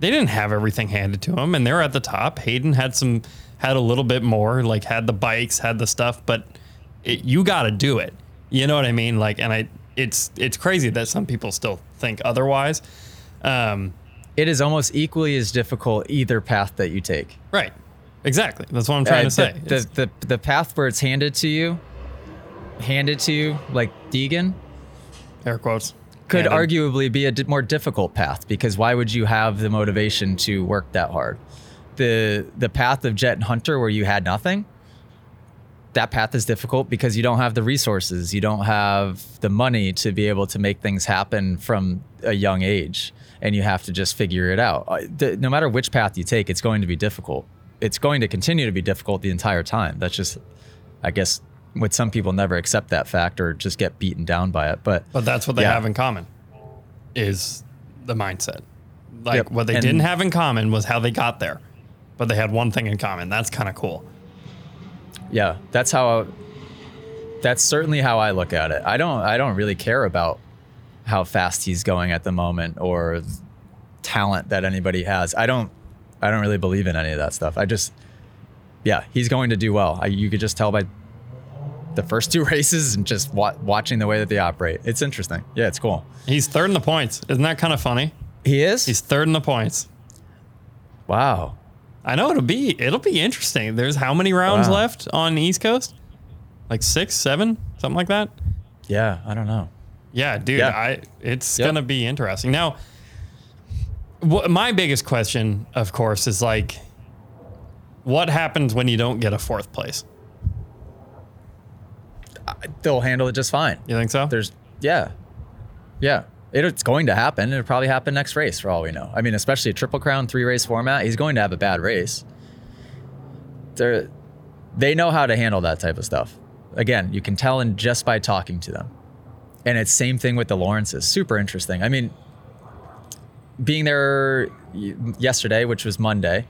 they didn't have everything handed to them, and they're at the top. Haiden had some, had a little bit more, like had the bikes, had the stuff, but it, you got to do it. You know what I mean? Like, and I, it's it's crazy that some people still think otherwise. Um, it is almost equally as difficult either path that you take. Right. Exactly. That's what I'm trying uh, to say. The, the, the the path where it's handed to you, handed to you like Deegan. Air quotes could arguably be a di- more difficult path because why would you have the motivation to work that hard? The the path of Jett and Hunter where you had nothing, that path is difficult because you don't have the resources, you don't have the money to be able to make things happen from a young age, and you have to just figure it out. Uh, no matter which path you take, it's going to be difficult. It's going to continue to be difficult the entire time. That's just, I guess, with some people never accept that fact or just get beaten down by it. But but that's what they yeah. have in common is the mindset. Like yep. what they and didn't have in common was how they got there, but they had one thing in common. That's kind of cool. Yeah, that's how. That's certainly how I look at it. I don't. I don't really care about how fast he's going at the moment or talent that anybody has. I don't. I don't really believe in any of that stuff. I just. Yeah, he's going to do well. I, you could just tell by the first [laughs] two races and just wa- watching the way that they operate. It's interesting. Yeah, it's cool. He's third in the points. Isn't that kind of funny? He is. He's third in the points. Wow. I know it'll be it'll be interesting. There's how many rounds wow. left on the East Coast? Like six, seven, something like that. Yeah, I don't know. Yeah, dude, Yeah. I it's Yep. gonna be interesting. Now, my biggest question, of course, is like, what happens when you don't get a fourth place? They'll handle it just fine. You think so? There's, yeah, yeah. It, it's going to happen. It'll probably happen next race for all we know. I mean, especially a triple crown three race format. He's going to have a bad race. They're, they know how to handle that type of stuff. Again, you can tell in just by talking to them. And it's same thing with the Lawrences. Super interesting. I mean, being there yesterday, which was Monday,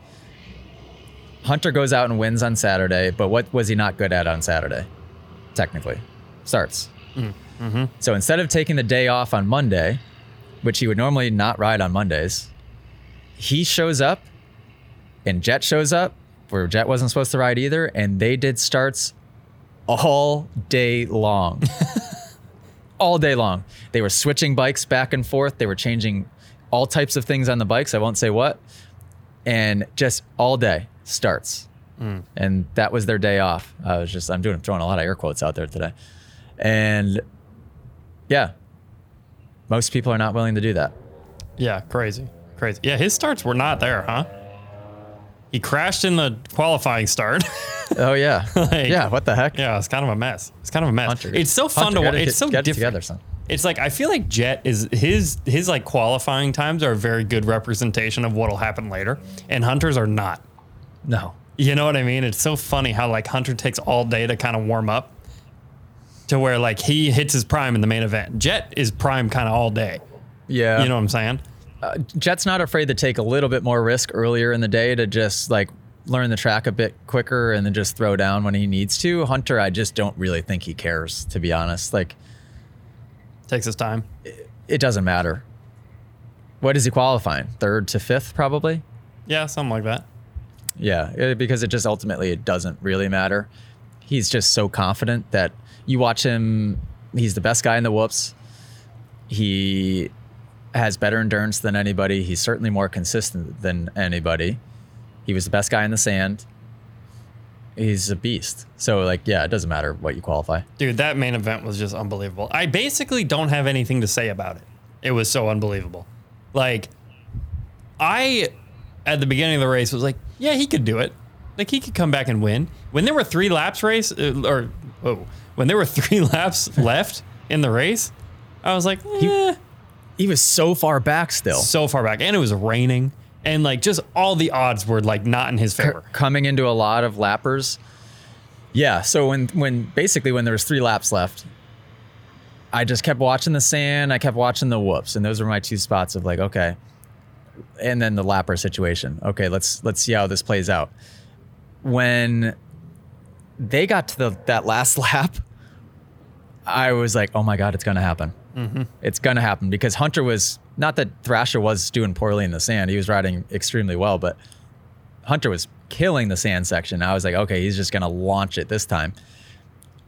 Hunter goes out and wins on Saturday, but what was he not good at on Saturday? Technically, starts. Mm-hmm. So instead of taking the day off on Monday, which he would normally not ride on Mondays, he shows up and Jett shows up where Jett wasn't supposed to ride either, and they did starts all day long. [laughs] all day long. They were switching bikes back and forth. They were changing all types of things on the bikes. I won't say what. And just all day starts. Hmm. And that was their day off. I was just, I'm doing, throwing a lot of air quotes out there today. And yeah, most people are not willing to do that. yeah, crazy, crazy. Yeah, his starts were not there, huh? He crashed in the qualifying start. [laughs] Oh, yeah. Like- yeah. What the heck? yeah, it's kind of a mess. It's kind of a mess. Hunter, it's so fun Hunter, to watch. It's so different. together, son. It's like I feel like Jett is his his like qualifying times are a very good representation of what'll happen later, and Hunter's are not. No. You know what I mean? It's so funny how like Hunter takes all day to kind of warm up, to where like he hits his prime in the main event. Jett is prime kind of all day. Yeah. You know what I'm saying? Uh, Jett's not afraid to take a little bit more risk earlier in the day to just like learn the track a bit quicker and then just throw down when he needs to. Hunter, I just don't really think he cares, to be honest. Like, Takes his time. it doesn't matter. What is he qualifying? Third to fifth, probably? Yeah, something like that. Yeah, eh, because it just ultimately it doesn't really matter. He's just so confident that you watch him. He's the best guy in the whoops. He has better endurance than anybody. He's certainly more consistent than anybody. He was the best guy in the sand. He's a beast. So like, yeah, it doesn't matter what you qualify. Dude, that main event was just unbelievable. I basically don't have anything to say about it. It was so unbelievable. Like, I, at the beginning of the race, was like, yeah, he could do it. Like, he could come back and win. When there were three laps race, uh, or, whoa, when there were [laughs] three laps [laughs] left in the race, I was like, eh, He was so far back still. so far back. And it was raining. And, like, just all the odds were, like, not in his favor. coming into a lot of lappers. Yeah, so when when basically when there was three laps left, I just kept watching the sand, I kept watching the whoops, and those were my two spots of like, okay. And then the lapper situation. Okay, let's let's see how this plays out. When they got to the that last [laughs] lap, I was like, oh my god, it's gonna happen. Mm-hmm. It's gonna happen because Hunter was not that Thrasher was doing poorly in the sand; he was riding extremely well, but Hunter was killing the sand section. I was like, okay, he's just gonna launch it this time,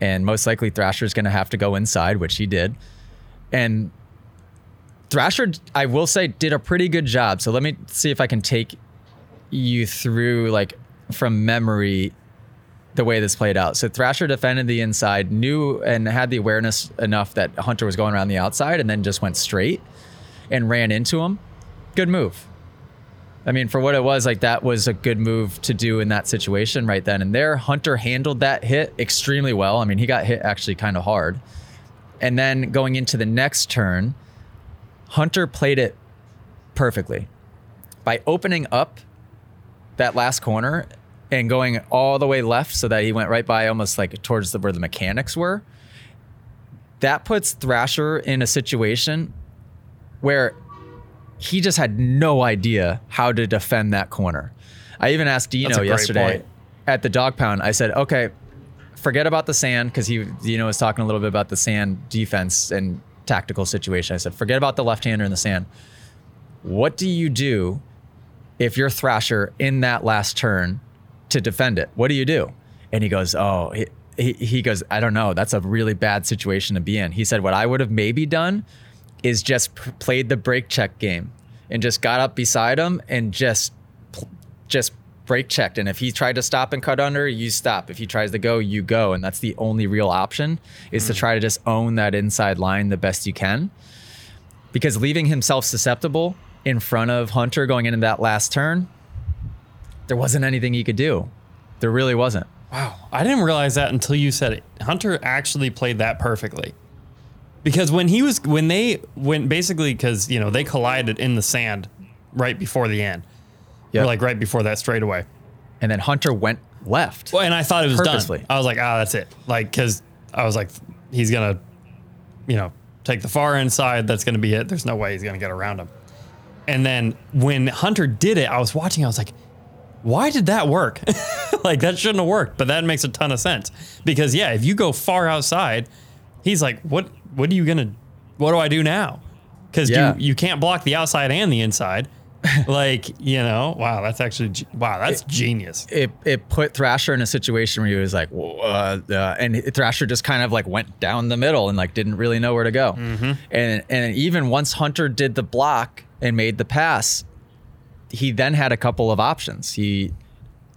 and most likely Thrasher's gonna have to go inside, which he did, and Thrasher, I will say, did a pretty good job. So let me see if I can take you through like from memory the way this played out. So Thrasher defended the inside, knew and had the awareness enough that Hunter was going around the outside, and then just went straight and ran into him. Good move. I mean, for what it was, like that was a good move to do in that situation right then and there. Hunter handled that hit extremely well. I mean, he got hit actually kind of hard. And then going into the next turn, Hunter played it perfectly by opening up that last corner and going all the way left so that he went right by almost like towards the, where the mechanics were. That puts Thrasher in a situation where he just had no idea how to defend that corner. I even asked Dino yesterday point. at the dog pound. I said, okay, forget about the sand because he, Dino was talking a little bit about the sand defense and tactical situation. I said, forget about the left hander in the sand. What do you do if you're Thrasher in that last turn to defend it? What do you do? And he goes, oh, he, he, he goes, I don't know. That's a really bad situation to be in. He said, what I would have maybe done is just p- played the brake check game and just got up beside him and just just brake checked. And if he tried to stop and cut under, you stop. If he tries to go, you go. And that's the only real option is to hmm. try to just own that inside line the best you can. Because leaving himself susceptible in front of Hunter going into that last turn, there wasn't anything he could do. There really wasn't. Wow. I didn't realize that until you said it. Hunter actually played that perfectly. Because when he was when they when basically because you know they collided in the sand right before the end, Yeah. like right before that straightaway. and then Hunter went left. Well, and I thought it was Purposely. done. I was like, ah, that's it. Like, because I was like, he's gonna, you know, take the far inside. That's gonna be it. There's no way he's gonna get around him. And then when Hunter did it, I was watching. I was like, why did that work? [laughs] like that shouldn't have worked. But that makes a ton of sense because yeah, if you go far outside, he's like, what? What are you gonna? What do I do now? Because Yeah. you you can't block the outside and the inside. [laughs] like you know, wow, that's actually wow, that's genius. it it put Thrasher in a situation where he was like, uh, uh, and Thrasher just kind of like went down the middle and like didn't really know where to go. And and even once Hunter did the block and made the pass, he then had a couple of options. He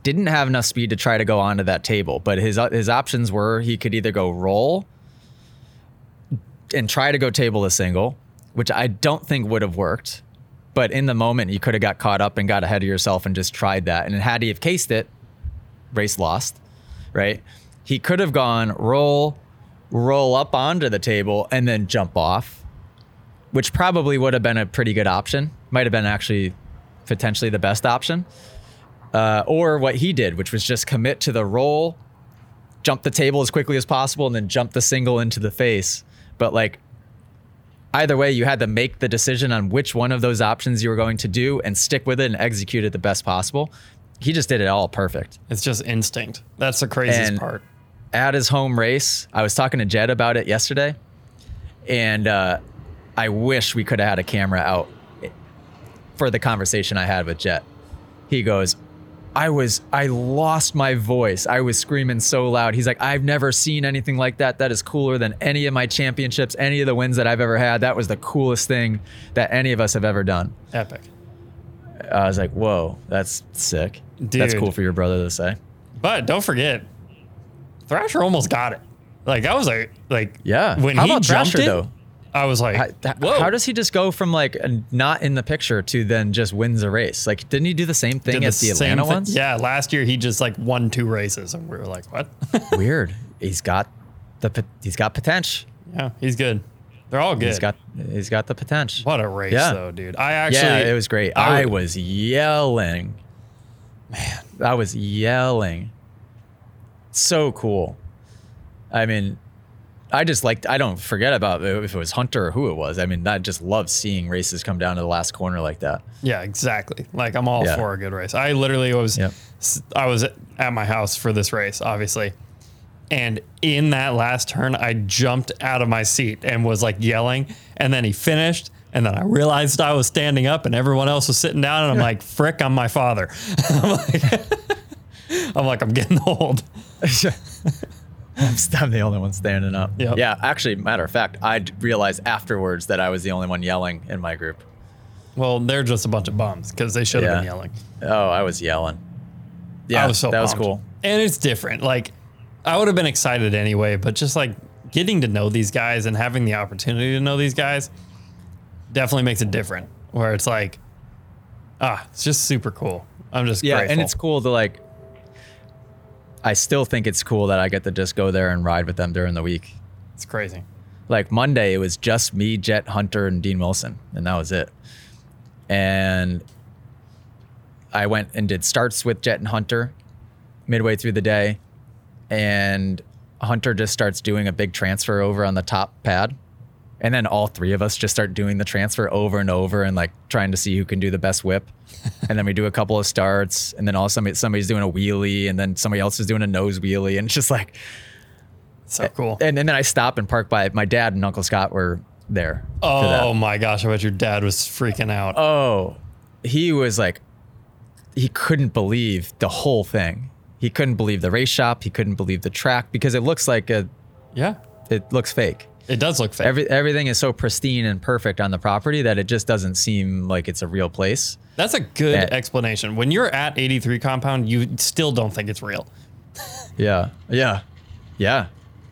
didn't have enough speed to try to go onto that table, but his his options were he could either go roll and try to go table a single, which I don't think would have worked. But in the moment, you could have got caught up and got ahead of yourself and just tried that. And had he have cased it, race lost, right? He could have gone roll, roll up onto the table, and then jump off, which probably would have been a pretty good option. Might have been actually potentially the best option. Uh, or what he did, which was just commit to the roll, jump the table as quickly as possible, and then jump the single into the face. But like either way, you had to make the decision on which one of those options you were going to do and stick with it and execute it the best possible. He just did it all perfect. It's just instinct. That's the craziest And- part. At his home race, I was talking to Jett about it yesterday, and uh, I wish we could have had a camera out for the conversation I had with Jett. He goes, I was, I lost my voice. I was screaming so loud. He's like, I've never seen anything like that. That is cooler than any of my championships, any of the wins that I've ever had. That was the coolest thing that any of us have ever done. Epic. I was like, whoa, that's sick. That's cool for your brother to say. But don't forget, Thrasher almost got it. Like that was like like Yeah. When How he about jumped Thrasher, it, though? I was like, How, th- whoa. how does he just go from like not in the picture to then just wins a race? Like, didn't he do the same thing Did at the same Atlanta thi- ones? Yeah, last year he just like won two races, and we were like, what? [laughs] Weird. He's got the he's got potential. yeah, he's good. They're all good. He's got he's got the potential. what a race Yeah. though, dude. I actually, yeah, it was great. I I, was yelling. Man, I was yelling. So cool. I mean, I just like I don't forget about if it was Hunter or who it was. I mean, I just love seeing races come down to the last corner like that. Yeah, exactly. Like I'm all Yeah. for a good race. I literally was Yep. I was at my house for this race, obviously. And in that last turn, I jumped out of my seat and was like yelling. And then he finished. And then I realized I was standing up and everyone else was sitting down. And I'm like, frick, I'm my father. [laughs] I'm like, [laughs] I'm like, I'm getting old. [laughs] I'm I'm the only one standing up. Yep. Yeah, actually, matter of fact, I realized afterwards that I was the only one yelling in my group. Well, they're just a bunch of bums because they should have Yeah. been yelling. Oh, I was yelling. Yeah, I was so that was cool. And it's different. Like I would have been excited anyway, but just like getting to know these guys and having the opportunity to know these guys definitely makes it different. Where it's like, ah, it's just super cool. I'm just Yeah, grateful. and it's cool to like. I still think it's cool that I get to just go there and ride with them during the week. it's crazy. Like Monday, it was just me, Jett Hunter, and Dean Wilson, and that was it. And I went and did starts with Jett and Hunter midway through the day, and Hunter just starts doing a big transfer over on the top pad. And then all three of us just start doing the transfer over and over and like trying to see who can do the best whip. [laughs] and then we do a couple of starts, and then all of a sudden somebody's doing a wheelie, and then somebody else is doing a nose wheelie. And it's just like, So cool. and, and then I stop and park by my dad and Uncle Scott were there. oh my gosh, I bet your dad was freaking out. Oh, he was like, he couldn't believe the whole thing. He couldn't believe the race shop. He couldn't believe the track because it looks like a, yeah. it looks fake. It does look fake. Every, everything is so pristine and perfect on the property that it just doesn't seem like it's a real place. That's a good Yeah. explanation. When you're at 83 compound, you still don't think it's real. [laughs] Yeah. Yeah. Yeah.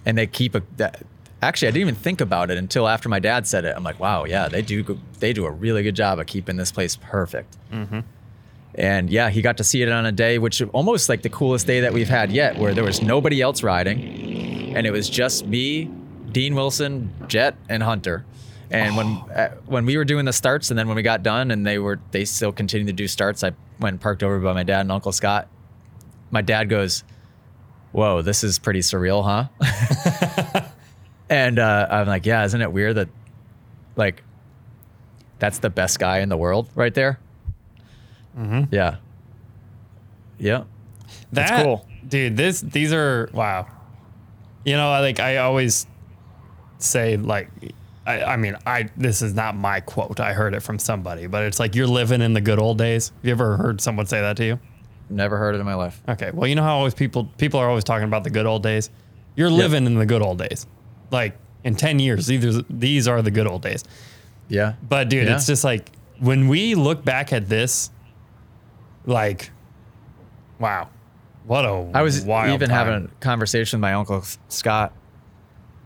And they keep a that actually I didn't even think about it until after my dad said it. I'm like, wow, yeah, they do they do a really good job of keeping this place perfect. Mm-hmm. And yeah, he got to see it on a day which almost like the coolest day that we've had yet, where there was nobody else riding, and it was just me, Dean Wilson, Jett, and Hunter. And when uh, when we were doing the starts, and then when we got done, and they were they still continued to do starts, I went parked over by my dad and Uncle Scott. My dad goes, whoa, this is pretty surreal, huh? [laughs] and uh, I'm like, yeah, isn't it weird that, like, that's the best guy in the world right there? Mm-hmm. Yeah. Yeah. That's cool. dude. This these are wow. You know, like I always say, like I, I mean, I this is not my quote. I heard it from somebody, but it's like you're living in the good old days. Have you ever heard someone say that to you? Never heard it in my life. Okay. Well, you know how always people people are always talking about the good old days. You're living in the good old days. Like in ten years, these these are the good old days. Yeah. But dude, Yeah. it's just like when we look back at this, like, wow, what a I was wild even time. having a conversation with my uncle Scott.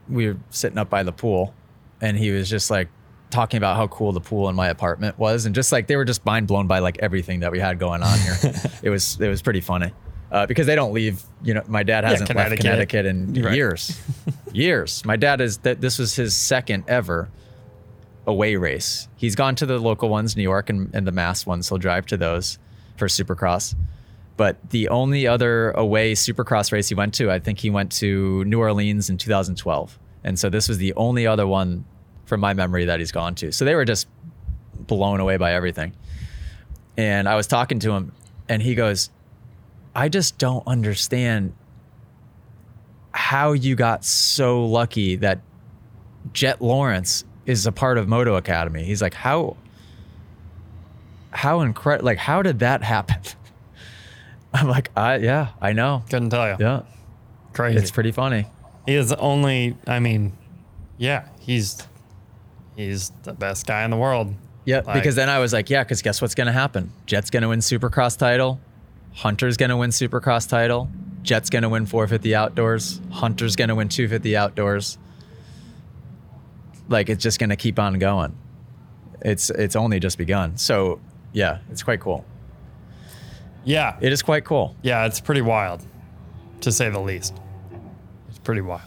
We were sitting up by the pool, and he was just like talking about how cool the pool in my apartment was, and just like they were just mind blown by like everything that we had going on here. [laughs] it was it was pretty funny uh, because they don't leave. You know, my dad hasn't left Connecticut. Connecticut in Right. years, [laughs] years. My dad is that this was his second ever away race. He's gone to the local ones, New York and, and the Mass ones. He'll drive to those for Supercross. But the only other away Supercross race he went to, I think he went to New Orleans in 2012. And so this was the only other one from my memory that he's gone to. So they were just blown away by everything. And I was talking to him and he goes, I just don't understand how you got so lucky that Jett Lawrence is a part of Moto Academy. He's like, how, how incredible, like, how did that happen? [laughs] I'm like, I, yeah, I know. Couldn't tell you. Yeah. Crazy. It's pretty funny. he is only. I mean, yeah, he's he's the best guy in the world. Yeah. Like- because then I was like, yeah, because guess what's going to happen? Jett's going to win Supercross title. Hunter's going to win Supercross title. Jett's going to win 450 outdoors. Hunter's going to win 250 outdoors. Like, it's just going to keep on going. It's, it's only just begun. So, yeah, it's quite cool. Yeah, It is quite cool. yeah, it's pretty wild, to say the least. It's pretty wild.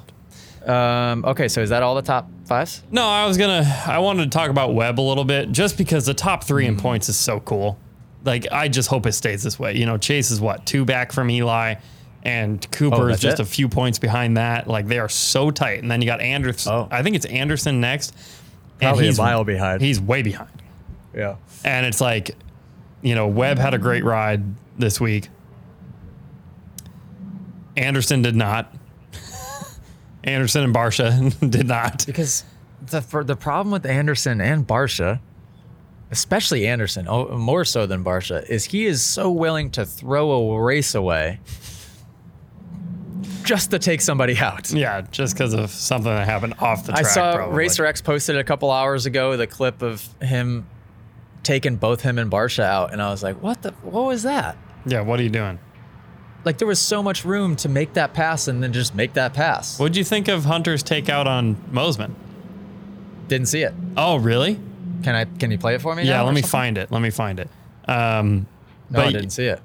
Um, okay, so is that all the top fives? No, I was gonna. I wanted to talk about Webb a little bit, just because the top three Mm. in points is so cool. Like, I just hope it stays this way. You know, Chase is what two back from Eli, and Cooper Oh, is that's just it? a few points behind that. Like, they are so tight. And then you got Anderson. Oh. I think it's Anderson next. Probably a he's mile behind. He's way behind. Yeah. And it's like, you know, Webb had a great ride this week. Anderson did not. [laughs] Anderson and Barcia [laughs] did not. Because the for the problem with Anderson and Barcia, especially Anderson, oh, more so than Barcia, is he is so willing to throw a race away just to take somebody out. Yeah, just because of something that happened off the track. I saw probably. Racer X posted a couple hours ago the clip of him taking both him and Barcia out, and I was like, "What the? What was that?" Yeah, what are you doing? Like there was so much room to make that pass and then just make that pass. What'd you think of Hunter's takeout on Mosman? Didn't see it. Oh, really? Can I? Can you play it for me? Yeah, now let me something? find it. Let me find it. Um, No, I didn't see it.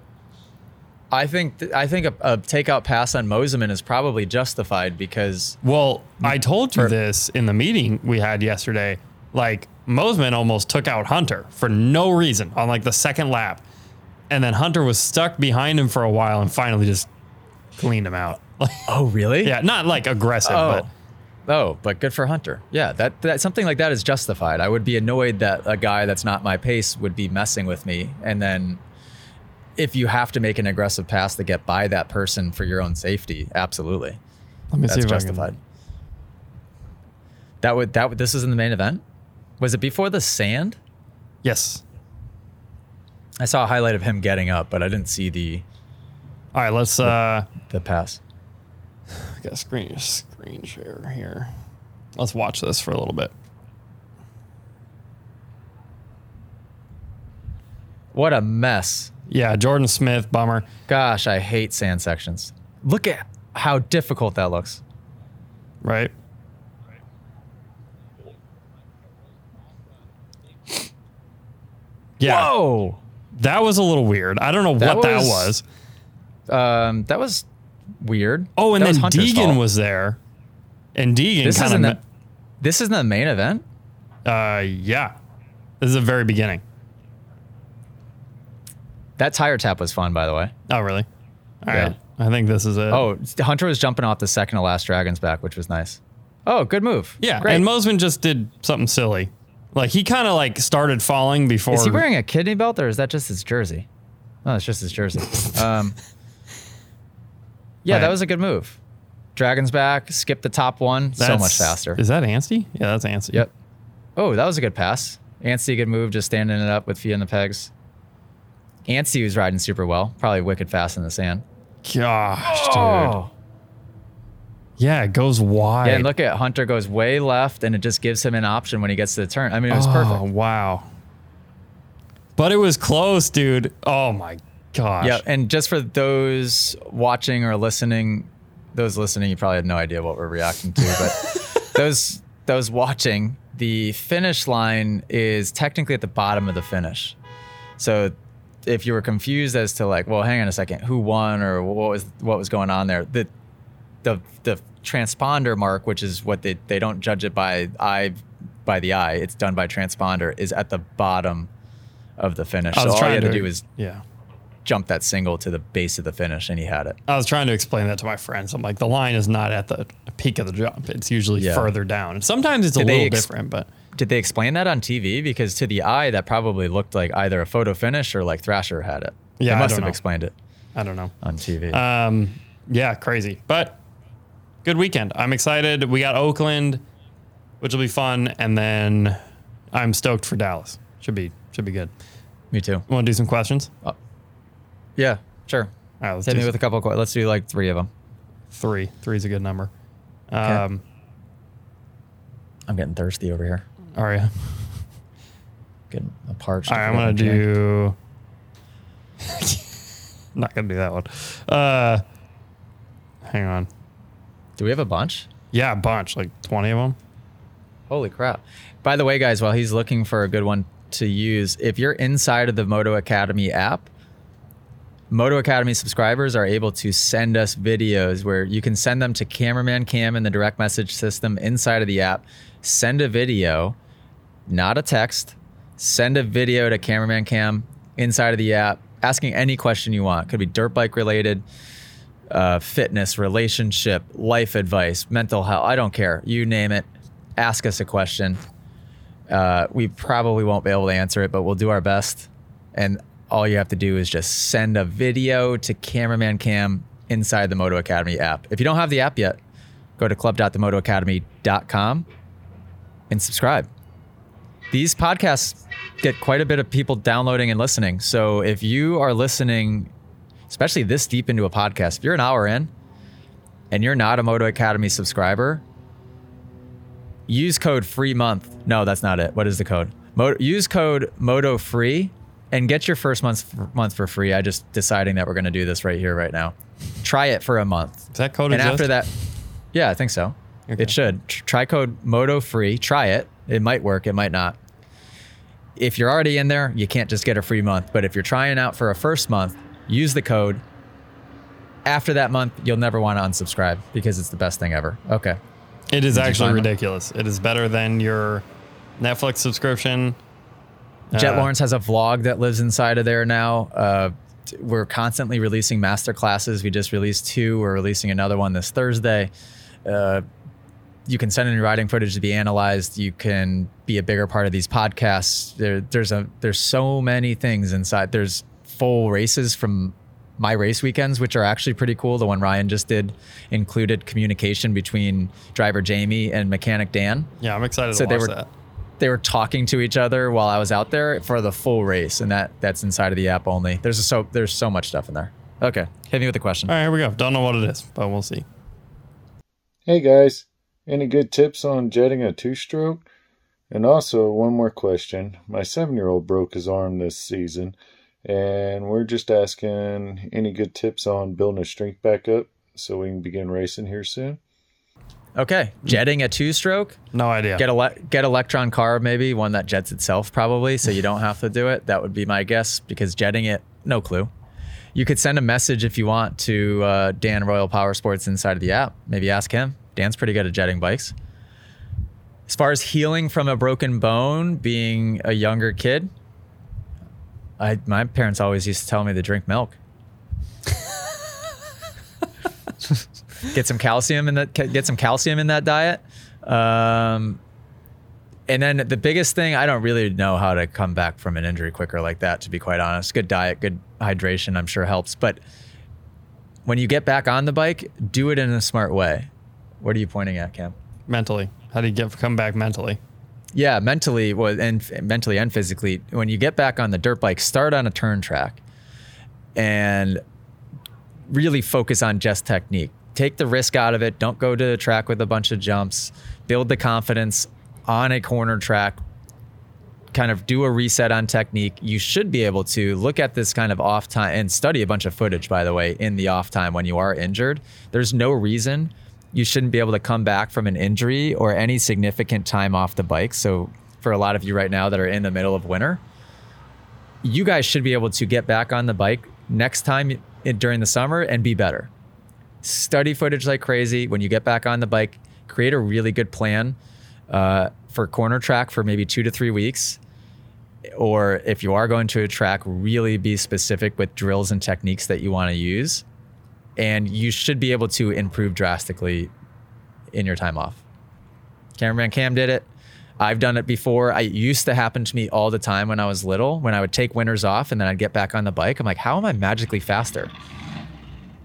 I think th- I think a, a takeout pass on Moseman is probably justified because Well, I told you For- this in the meeting we had yesterday. Like Mosman almost took out Hunter for no reason on like the second lap, and then Hunter was stuck behind him for a while and finally just cleaned him out. [laughs] Oh really? yeah, not like aggressive, Oh. but Oh, but good for Hunter. Yeah, that that something like that is justified. I would be annoyed that a guy that's not my pace would be messing with me, and then if you have to make an aggressive pass to get by that person for your own safety, absolutely, let me see that's if I can- justified. That would that would, this is in the main event. Was it before the sand? Yes. I saw a highlight of him getting up, but I didn't see the All right, let's uh the pass. I [sighs] got screen screen share here. Let's watch this for a little bit. What a mess. Yeah, Jordan Smith, bummer. Gosh, I hate sand sections. Look at how difficult that looks. Right? Yeah, Whoa. that was a little weird. I don't know That what that was- was. Um, that was weird. Oh, and That then Hunter's Deegan fault. was there, and Deegan This isn't the, this isn't the main event. Uh, yeah, this is the very beginning. That tire tap was fun, by the way. Oh, really? All Yeah. right. I think this is it. Oh, Hunter was jumping off the second to last dragon's back, which was nice. Oh, good move. yeah. great. And Mosman just did something silly. Like he kind of like started falling before. is he wearing a kidney belt or is that just his jersey? Oh, it's just his jersey. [laughs] Um, yeah, that was a good move. Dragon's back, skip the top one, so much faster. Is that Anstie? Yeah, that's Anstie. Yep. Oh, that was a good pass. Anstie, good move, just standing it up with feet in the pegs. Anstie was riding super well, probably wicked fast in the sand. Gosh, dude. Yeah, it goes wide. Yeah, and look at Hunter goes way left, and it just gives him an option when he gets to the turn. I mean, it was oh, perfect. wow. But it was close, dude. Oh my gosh. Yeah, and just for those watching or listening, those listening, you probably have no idea what we're reacting to, but [laughs] those those watching, the finish line is technically at the bottom of the finish. So if you were confused as to like, well, hang on a second, who won or what was what was going on there, the the the transponder mark, which is what they they don't judge it by eye by the eye, it's done by transponder, is at the bottom of the finish. So all you had to to do is Yeah. jump that single to the base of the finish, and he had it. I was trying to explain that to my friends. I'm like, the line is not at the peak of the jump. It's usually Yeah. further down. Sometimes it's a Did they little ex- different, but Did they explain that on TV? Because to the eye, that probably looked like either a photo finish or like Thrasher had it. Yeah, they I must don't have know. explained it I don't know. on TV. Um, yeah, crazy. But good weekend. I'm excited. We got Oakland, which will be fun, and then I'm stoked for Dallas. Should be should be good. me too. Want to do some questions? Yeah, sure. All right, let's Hit me with a couple. Of, que- let's do like three of them. three. Three is a good number. Um, I'm getting thirsty over here. all right. Getting a parched. All right, I'm gonna do. [laughs] Not gonna do that one. Uh, hang on. Do we have a bunch? Yeah, a bunch, like 20 of them. Holy crap! By the way, guys, while he's looking for a good one to use, if you're inside of the Moto Academy app, Moto Academy subscribers are able to send us videos where you can send them to Cameraman Cam in the direct message system inside of the app. Send a video, not a text. Send a video to Cameraman Cam inside of the app, asking any question you want. Could be dirt bike related, uh, fitness, relationship, life advice, mental health. I don't care. You name it. Ask us a question. Uh, we probably won't be able to answer it, but we'll do our best. And all you have to do is just send a video to Cameraman Cam inside the Moto Academy app. If you don't have the app yet, go to club.themotoacademy.com and subscribe. These podcasts get quite a bit of people downloading and listening. So if you are listening, especially this deep into a podcast, if you're an hour in and you're not a Moto Academy subscriber, use code free month. No, that's not it. What is the code? Mo- use code Moto free and get your first month month for free. I just deciding that we're going to do this right here, right now. Try it for a month, Is that code and exist? after that, yeah, I think so. Okay. It should. Try code Moto free. Try it. It might work. It might not. If you're already in there, you can't just get a free month. But if you're trying out for a first month, use the code. After that month, you'll never want to unsubscribe because it's the best thing ever. Okay. It is you actually find them? ridiculous. It is better than your Netflix subscription. Jett Uh, Lawrence has a vlog that lives inside of there now. Uh, we're constantly releasing master classes. We just released two. We're releasing another one this Thursday. Uh, you can send in your riding footage to be analyzed. You can be a bigger part of these podcasts. There, there's a there's so many things inside. There's full races from my race weekends, which are actually pretty cool. The one Ryan just did included communication between driver Jamie and mechanic Dan Yeah, I'm excited So to they were- that. they were talking to each other while I was out there for the full race, and that that's inside of the app only. There's a, so there's so much stuff in there. Okay, hit me with a question. All right, here we go. Don't know what it is, but we'll see. Hey guys, Any good tips on jetting a two stroke? And also, one more question. My seven year old broke his arm this season, and we're just asking any good tips on building his strength back up so we can begin racing here soon. Okay, jetting a two-stroke. No idea. Get a get electron carb maybe one that jets itself probably, so you don't have to do it. That would be my guess because jetting it, no clue. You could send a message if you want to uh, Dan Royal Power Sports inside of the app. Maybe ask him. Dan's pretty good at jetting bikes. As far as healing from a broken bone, being a younger kid, I my parents always used to tell me to drink milk. get some calcium in that get some calcium in that diet. Um, and then the biggest thing, I don't really know how to come back from an injury quicker like that, to be quite honest. Good diet, good hydration, I'm sure helps. But when you get back on the bike, do it in a smart way. What are you pointing at, Cam? mentally. How do you get come back mentally? Yeah, mentally, well, and mentally and physically. When you get back on the dirt bike, start on a turn track, and really focus on just technique. Take the risk out of it. Don't go to the track with a bunch of jumps. Build the confidence on a corner track. Kind of do a reset on technique. You should be able to look at this kind of off time and study a bunch of footage, by the way, in the off time when you are injured. There's no reason you shouldn't be able to come back from an injury or any significant time off the bike. So, for a lot of you right now that are in the middle of winter, you guys should be able to get back on the bike next time during the summer and be better. Study footage like crazy. When you get back on the bike, create a really good plan uh, for corner track for maybe two to three weeks. Or if you are going to a track, really be specific with drills and techniques that you want to use and you should be able to improve drastically in your time off. Cameraman Cam did it. I've done it before. I used to happen to me all the time when I was little, when I would take winters off and then I'd get back on the bike. I'm like, how am I magically faster?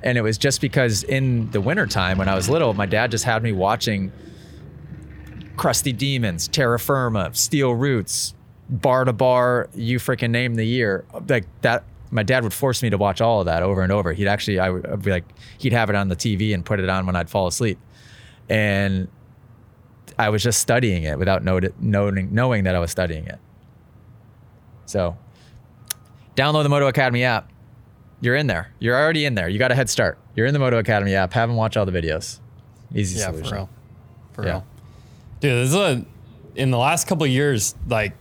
And it was just because in the wintertime when I was little, my dad just had me watching Crusty Demons, Terra Firma, Steel Roots, Bar to Bar, you freaking name the year. Like that my dad would force me to watch all of that over and over. He'd actually, I would be like, he'd have it on the TV and put it on when I'd fall asleep. And I was just studying it without knowing, knowing that I was studying it. So download the Moto Academy app. You're in there. You're already in there. You got a head start. You're in the Moto Academy app. Have them watch all the videos. Easy yeah, solution. for real. For Yeah. real. Dude, this is a, in the last couple of years, like,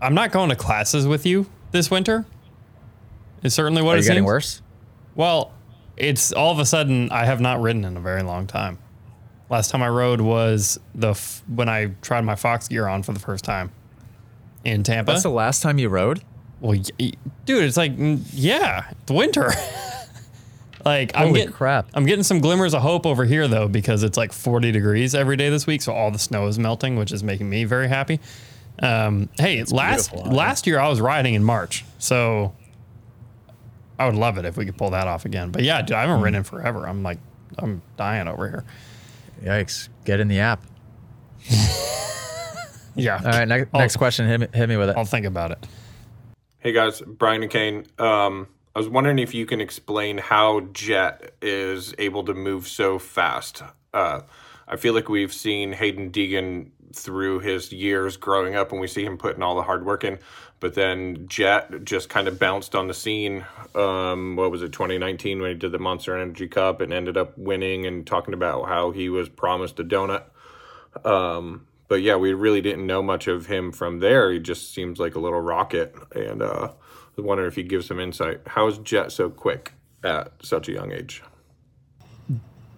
I'm not going to classes with you this winter. It's certainly what Are it you getting worse? Well, it's all of a sudden I have not ridden in a very long time. Last time I rode was the f- when I tried my Fox gear on for the first time in Tampa. That's the last time you rode? well, y- y- dude, it's like mm, yeah, it's winter. [laughs] like I'm Holy getting crap. I'm getting some glimmers of hope over here though because it's like 40 degrees every day this week, so all the snow is melting, which is making me very happy. Um, hey, last beautiful last year I was riding in March, so I would love it if we could pull that off again. But yeah, dude, I Hmm. haven't ridden in forever. I'm like, I'm dying over here. Yikes. Get in the app. [laughs] Yeah. All right, next, next question. Hit me, hit me with it. I'll think about it. Hey guys, Brian and Kane. Um, I was wondering if you can explain how Jett is able to move so fast. Uh, I feel like we've seen Haiden Deegan through his years growing up, and we see him putting all the hard work in. But then Jett just kind of bounced on the scene. Um, what was it, 2019, when he did the Monster Energy Cup and ended up winning and talking about how he was promised a donut. Um, but yeah, we really didn't know much of him from there. He just seems like a little rocket. And uh, I was wondering if you give some insight. How is Jett so quick at such a young age?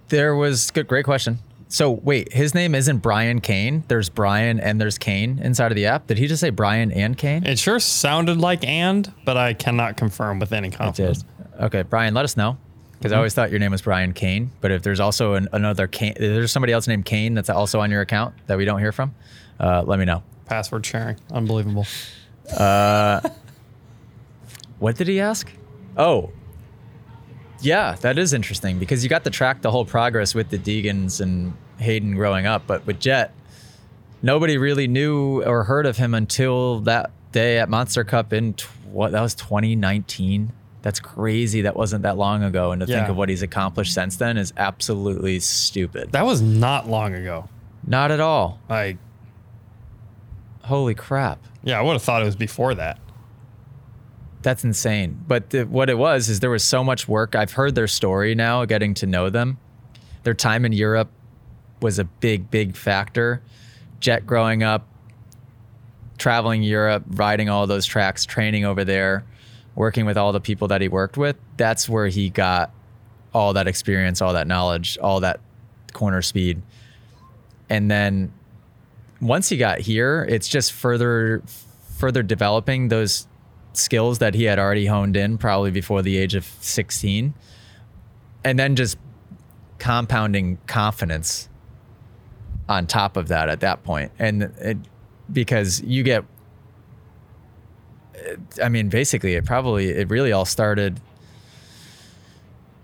There was good, great question. So wait, his name isn't Brian Kane. There's Brian and there's Kane inside of the app. Did he just say Brian and Kane? It sure sounded like and, but I cannot confirm with any confidence. Okay, Brian, let us know because I always thought your name was Brian Kane. But if there's also an, another Kane, there's somebody else named Kane that's also on your account that we don't hear from, uh, let me know. Password sharing, unbelievable. [laughs] What did he ask? Oh, yeah, that is interesting because you got to track the whole progress with the Deegans and Haiden growing up, but with Jett, nobody really knew or heard of him until that day at Monster Cup in tw- what that was 2019. That's crazy. That wasn't that long ago, and to think of what he's accomplished since then is absolutely stupid. That was not long ago. Not at all. Like, Holy crap. yeah, I would have thought it was before that. That's insane. But the, what it was is there was so much work. I've heard their story now, getting to know them. Their time in Europe was a big, big factor. Jett growing up, traveling Europe, riding all those tracks, training over there, working with all the people that he worked with. That's where he got all that experience, all that knowledge, all that corner speed. And then once he got here, it's just further further developing those skills that he had already honed in probably before the age of 16 and then just compounding confidence on top of that at that point. And it, because you get uh, i mean basically it probably it really all started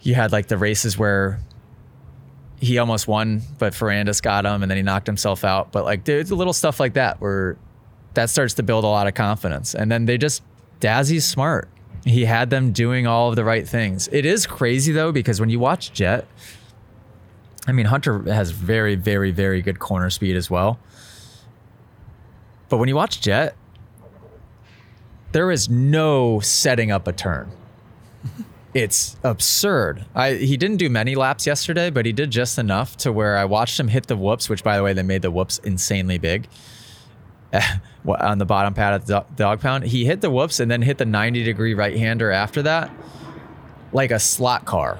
you had like the races where he almost won but Ferrandis got him and then he knocked himself out. But like there's a little stuff like that where that starts to build a lot of confidence. And then they just Dazzy's smart. He had them doing all of the right things. It is crazy though because when you watch Jett, I mean Hunter has very very very good corner speed as well. But when you watch Jett, there is no setting up a turn. [laughs] It's absurd. I he didn't do many laps yesterday, but he did just enough to where I watched him hit the whoops, which by the way they made the whoops insanely big [laughs] on the bottom pad at the dog pound. He hit the whoops and then hit the 90 degree right hander after that, like a slot car.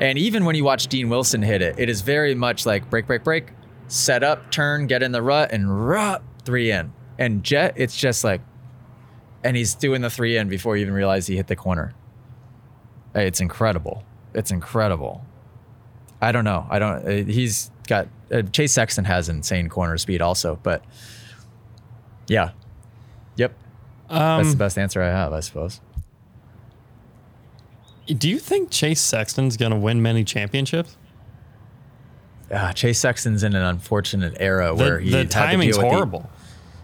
And even when you watch Dean Wilson hit it, it is very much like break, break, break, set up, turn, get in the rut, and rut, three in. And Jett, it's just like, and he's doing the three in before you even realize he hit the corner. Hey, It's incredible. It's incredible. I don't know. I don't. uh, He's got uh, Chase Sexton has insane corner speed also, but yeah, yep. That's the Um, best answer I have, I suppose. do you think Chase Sexton's going to win many championships? Ah, Chase Sexton's in an unfortunate era The, where he the had to timing's with the- horrible.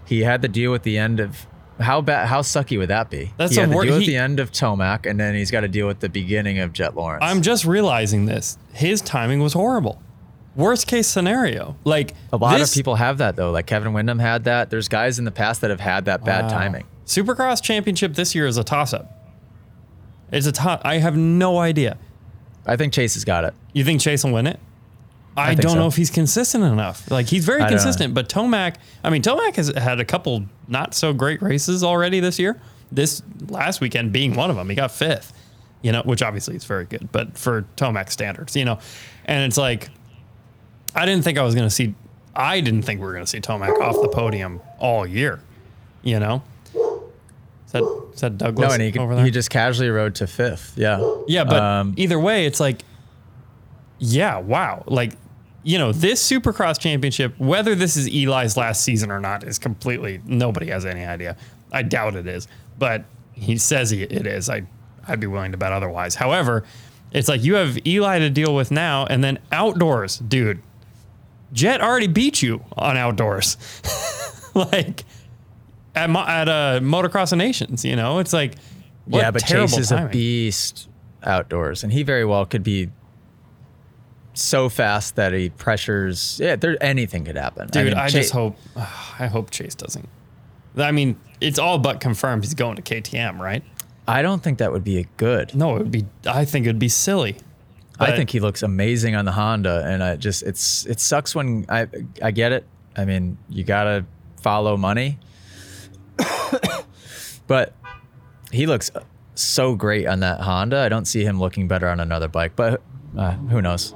he had to deal with the end of how bad, how sucky would that be? That's he a had to wor- deal with he- the end of Tomac, and then he's got to deal with the beginning of Jett Lawrence. I'm just realizing this. His timing was horrible. Worst case scenario. Like a lot this- of people have that though. Like Kevin Windham had that. There's guys in the past that have had that bad Wow. timing. Supercross championship this year is a toss up. It's a toss. I have no idea. I think Chase has got it. You think Chase will win it? I, think don't so. know if he's consistent enough. Like he's very I consistent, but Tomac. I mean, Tomac has had a couple not so great races already this year. This last weekend being one of them, he got fifth. You know, which obviously is very good, but for Tomac standards, you know, and it's like I didn't think I was going to see. I didn't think we were going to see Tomac off the podium all year. You know, is that is that Douglas No, and he, over there? he just casually rode to fifth. Yeah. Yeah, but Um, either way, it's like, yeah, wow. Like, you know, this Supercross championship, whether this is Eli's last season or not, is completely nobody has any idea. I doubt it is, but he says he, it is. I, I'd be willing to bet otherwise. However, it's like you have Eli to deal with now, and then outdoors, dude. Jett already beat you on outdoors, [laughs] like at mo- at uh, Motocross of Nations. You know, it's like what yeah, but Chase is timing. a beast outdoors, and he very well could be so fast that he pressures. Yeah, there anything could happen. Dude, I, mean, just Cha- hope. [sighs] I hope Chase doesn't. I mean, it's all but confirmed he's going to KTM, right? I don't think that would be a good. No, it would be. I think it would be silly. I think he looks amazing on the Honda, and I just it's it sucks when I I get it. I mean, you gotta follow money, [coughs] but he looks so great on that Honda. I don't see him looking better on another bike, but uh, who knows?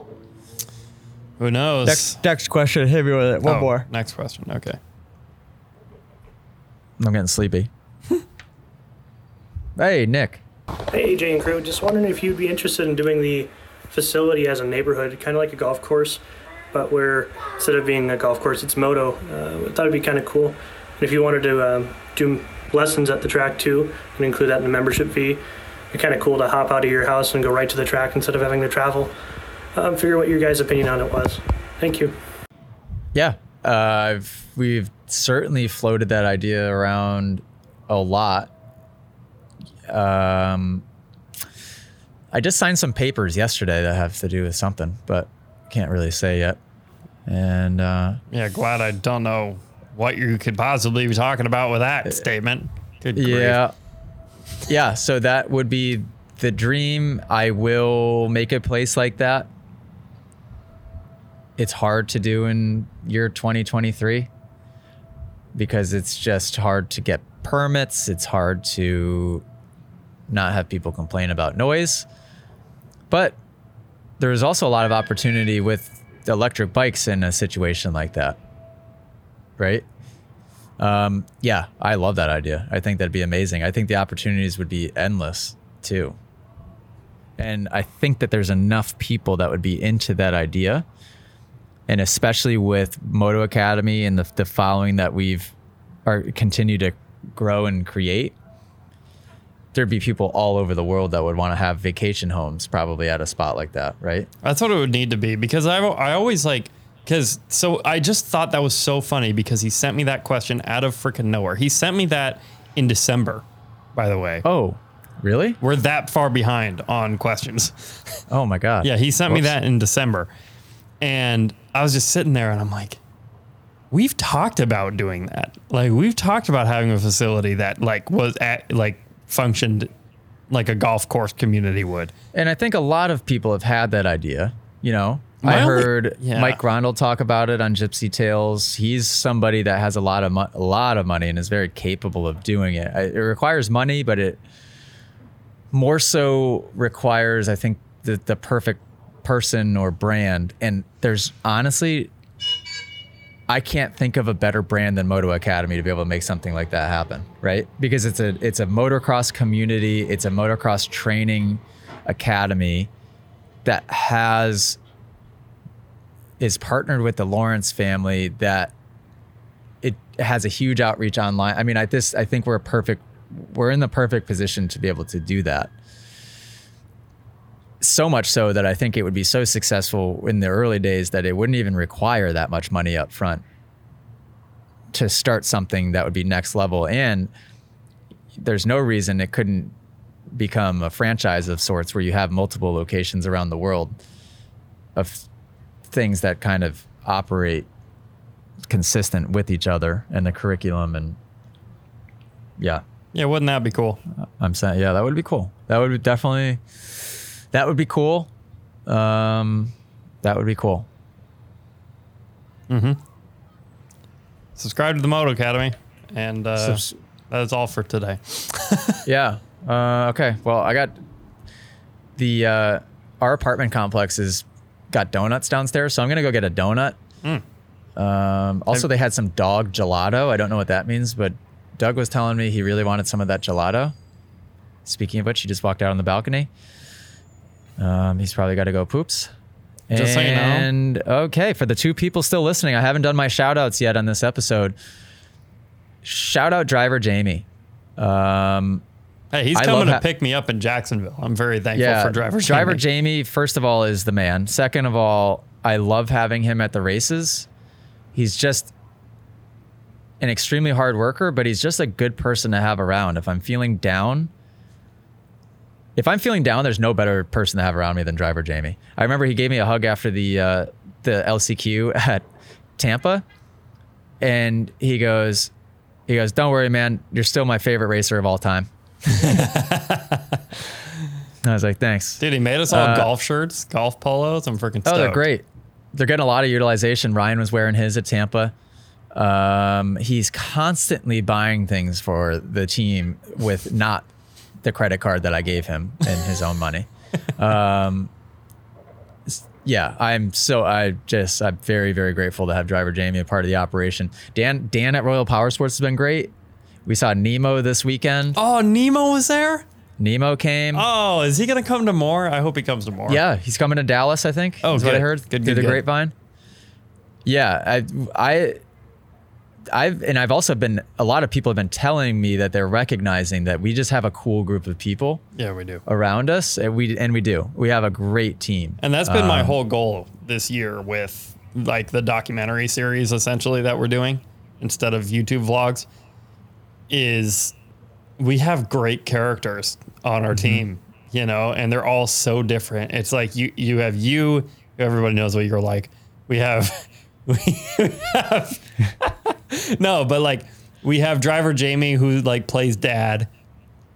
Who knows? next question. Hit me with it. Oh, Next question. Okay. I'm getting sleepy. [laughs] hey, Nick. Hey, AJ and crew. Just wondering if you'd be interested in doing the facility as a neighborhood, kind of like a golf course, but where instead of being a golf course, it's moto. Uh, I thought it'd be kind of cool. And if you wanted to um, do lessons at the track too, and include that in the membership fee, it'd kind of cool to hop out of your house and go right to the track instead of having to travel. Um, figure what your guys' opinion on it was. Thank you. Yeah, uh, we've certainly floated that idea around a lot. Um, I just signed some papers yesterday that have to do with something, but can't really say yet. And uh, Yeah, glad I don't know what you could possibly be talking about with that statement. Good grief. yeah, yeah. So that would be the dream. I will make a place like that. It's hard to do in year 2023 because it's just hard to get permits. It's hard to not have people complain about noise. But there's also a lot of opportunity with electric bikes in a situation like that. Right? Um, yeah, I love that idea. I think that'd be amazing. I think the opportunities would be endless too. And I think that there's enough people that would be into that idea. And especially with Moto Academy and the, the following that we've are continue to grow and create, there'd be people all over the world that would want to have vacation homes probably at a spot like that, right? That's what it would need to be because I I always like because so I just thought that was so funny because he sent me that question out of freaking nowhere. He sent me that in December, by the way. Oh, really? We're that far behind on questions. Oh my god. [laughs] Yeah, he sent me that in December. And I was just sitting there and I'm like, we've talked about doing that. Like we've talked about having a facility that like was at like functioned like a golf course community would. And I think a lot of people have had that idea. You know, My I only- heard yeah. Mike Grondel talk about it on Gypsy Tales. He's somebody that has a lot of mo- a lot of money and is very capable of doing it. I- It requires money, but it more so requires, I think, the the perfect person or brand. And there's honestly, I can't think of a better brand than Moto Academy to be able to make something like that happen, right? Because it's a it's a motocross community, it's a motocross training academy that has is partnered with the Lawrence family that it has a huge outreach online. I mean, I this I think we're a perfect we're in the perfect position to be able to do that. So much so that I think it would be so successful in the early days that it wouldn't even require that much money up front to start something that would be next level. And there's no reason it couldn't become a franchise of sorts where you have multiple locations around the world of things that kind of operate consistent with each other and the curriculum and yeah. Yeah, wouldn't that be cool? i'm saying yeah that would be cool. That would be definitely that would be cool. Um that would be cool. Subscribe to the Moto Academy. And uh, Subs- that is all for today. [laughs] yeah. Uh, okay. Well i got the uh our apartment complex has got donuts downstairs so i'm gonna go get a donut. Um also they had some dog gelato. I don't know what that means but doug was telling me he really wanted some of that gelato. Speaking of which he just walked out on the balcony um he's probably got to go poops Just so you know. and okay for the two people still listening i haven't done my shout outs yet on this episode shout out driver jamie um Hey, he's I coming to ha- pick me up in Jacksonville. I'm very thankful for driver Jamie. driver. Jamie. First of all, is the man. Second of all, I love having him at the races. He's just an extremely hard worker, but he's just a good person to have around. If I'm feeling down, if I'm feeling down, there's no better person to have around me than driver Jamie. I remember he gave me a hug after the uh, the LCQ [laughs] at Tampa, and he goes, he goes, "Don't worry, man. You're still my favorite racer of all time." [laughs] I was like, "Thanks." Dude, he made us all Uh, golf shirts, golf polos. I'm freaking stoked. Oh, they're great. They're getting a lot of utilization. Ryan was wearing his at Tampa. Um, he's constantly buying things for the team with not the credit card that I gave him and his own money. [laughs] Um, yeah, I'm so I just I'm very very grateful to have driver Jamie a part of the operation. Dan Dan at Royal Power Sports has been great. We saw Nemo this weekend. Oh, Nemo was there? Nemo came. Oh, is he going to come to more? I hope he comes to more. Yeah, he's coming to Dallas. I think. Oh, is what I good. heard Good, through good, the good. grapevine. Yeah, I, I, I've and I've also been. A lot of people have been telling me that they're recognizing that we just have a cool group of people Yeah, we do. around us, and we and we do. We have a great team. And that's been my Um, whole goal this year with like the documentary series essentially that we're doing instead of YouTube vlogs is we have great characters on our team, you know, and they're all so different. It's like you you have you, everybody knows what you're like. We have [laughs] We have [laughs] no, but like we have driver Jamie who like plays dad,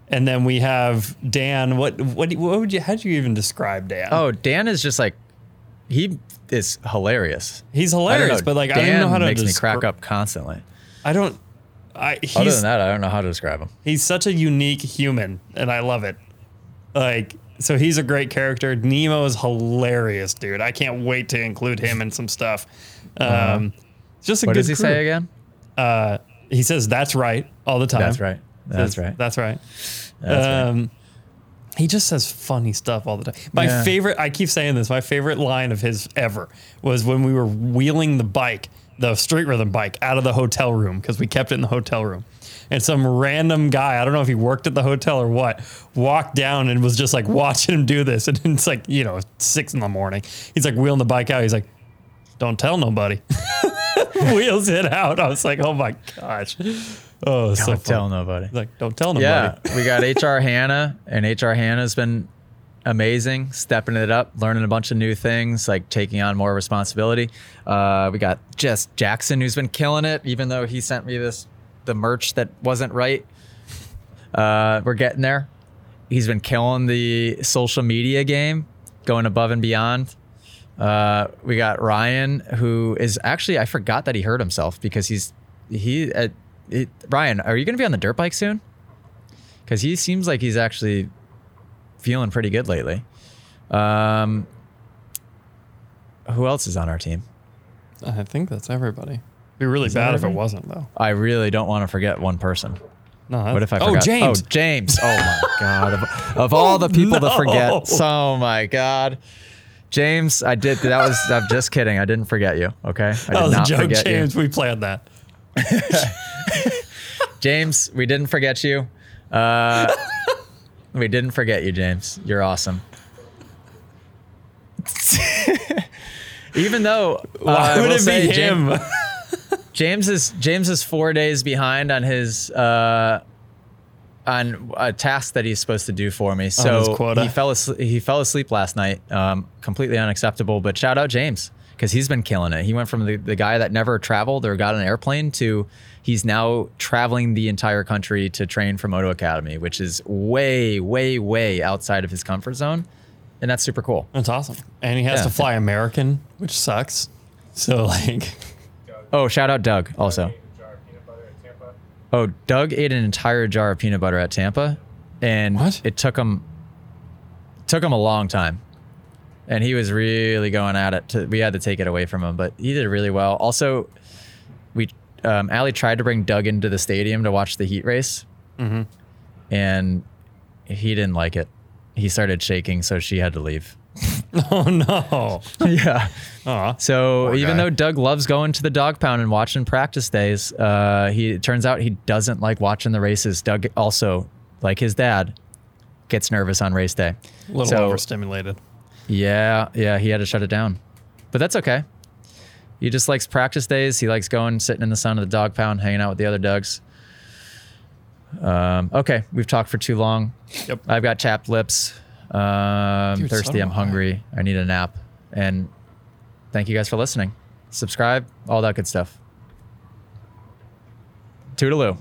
and then we have Dan. What what what would you? How would you even describe Dan? Oh, Dan is just like he is hilarious. he's hilarious, know, but like Dan I don't know how to makes me crack up constantly. I don't. I he's Other than that, I don't know how to describe him. he's such a unique human, and I love it. Like, so he's a great character. Nemo is hilarious, dude. I can't wait to include him in some stuff. Um, it's just a Uh-huh. What good does he crew. say again? Uh, he says that's right all the time. That's right. That's Says, right. That's right. That's right. um, He just says funny stuff all the time. My Yeah. favorite, I keep saying this, my favorite line of his ever was when we were wheeling the bike, the street rhythm bike, out of the hotel room because we kept it in the hotel room. And some random guy, I don't know if he worked at the hotel or what, walked down and was just like watching him do this. [laughs] And it's like, you know, six in the morning. He's like wheeling the bike out. He's like, don't tell nobody. [laughs] [laughs] Wheels it out. I was like, oh my gosh. Oh, Don't tell nobody. Like, don't tell nobody. Yeah, we got HR Hannah, and HR Hannah's been amazing, stepping it up, learning a bunch of new things, like taking on more responsibility. Uh, we got Jess Jackson, who's been killing it, even though he sent me this the merch that wasn't right. Uh, we're getting there. He's been killing the social media game, going above and beyond. Uh, we got Ryan, who is actually I forgot that he hurt himself because he's he. Uh, it, Ryan, are you going to be on the dirt bike soon? Because he seems like he's actually feeling pretty good lately. Um, who else is on our team? I think that's everybody. It'd be really that bad if it wasn't though. I really don't want to forget one person. No, What if I oh? James? Oh, James. Oh my [laughs] God. Of, of all the people to no. forget. Oh my God. James, I did. That was. I'm just kidding. I didn't forget you. Okay. I did that was a not joke, forget you. James. We planned that. [laughs] James, we didn't forget you. Uh, we didn't forget you, James. You're awesome. Even though uh, Why would it be him? James is James is four days behind on his uh, on a task that he's supposed to do for me. So he fell asleep, he fell asleep last night. Um, completely unacceptable. But shout out James because he's been killing it. He went from the, the guy that never traveled or got an airplane to he's now traveling the entire country to train for Moto Academy, which is way way way outside of his comfort zone, and that's super cool. That's awesome. And he has Yeah. to fly American, which sucks. So like, Oh, shout out Doug also. Oh, Doug ate an entire jar of peanut butter at Tampa, and What? it took him took him a long time, and he was really going at it. To, we had to take it away from him, but he did really well. Also, we um, Allie tried to bring Doug into the stadium to watch the heat race, and he didn't like it. He started shaking, so she had to leave. [laughs] oh no. [laughs] yeah. Aw. So even guy. though Doug loves going to the dog pound and watching practice days, uh, he it turns out he doesn't like watching the races. Doug also, like his dad, gets nervous on race day. A little So- overstimulated. Yeah, yeah, he had to shut it down, but that's okay. He just likes practice days. He likes going, sitting in the sun of the dog pound, hanging out with the other dogs. Um, okay, we've talked for too long. Yep. I've got chapped lips. Um, Dude, so thirsty. do I'm I. hungry. I need a nap. And thank you guys for listening. Subscribe, all that good stuff. Toodaloo.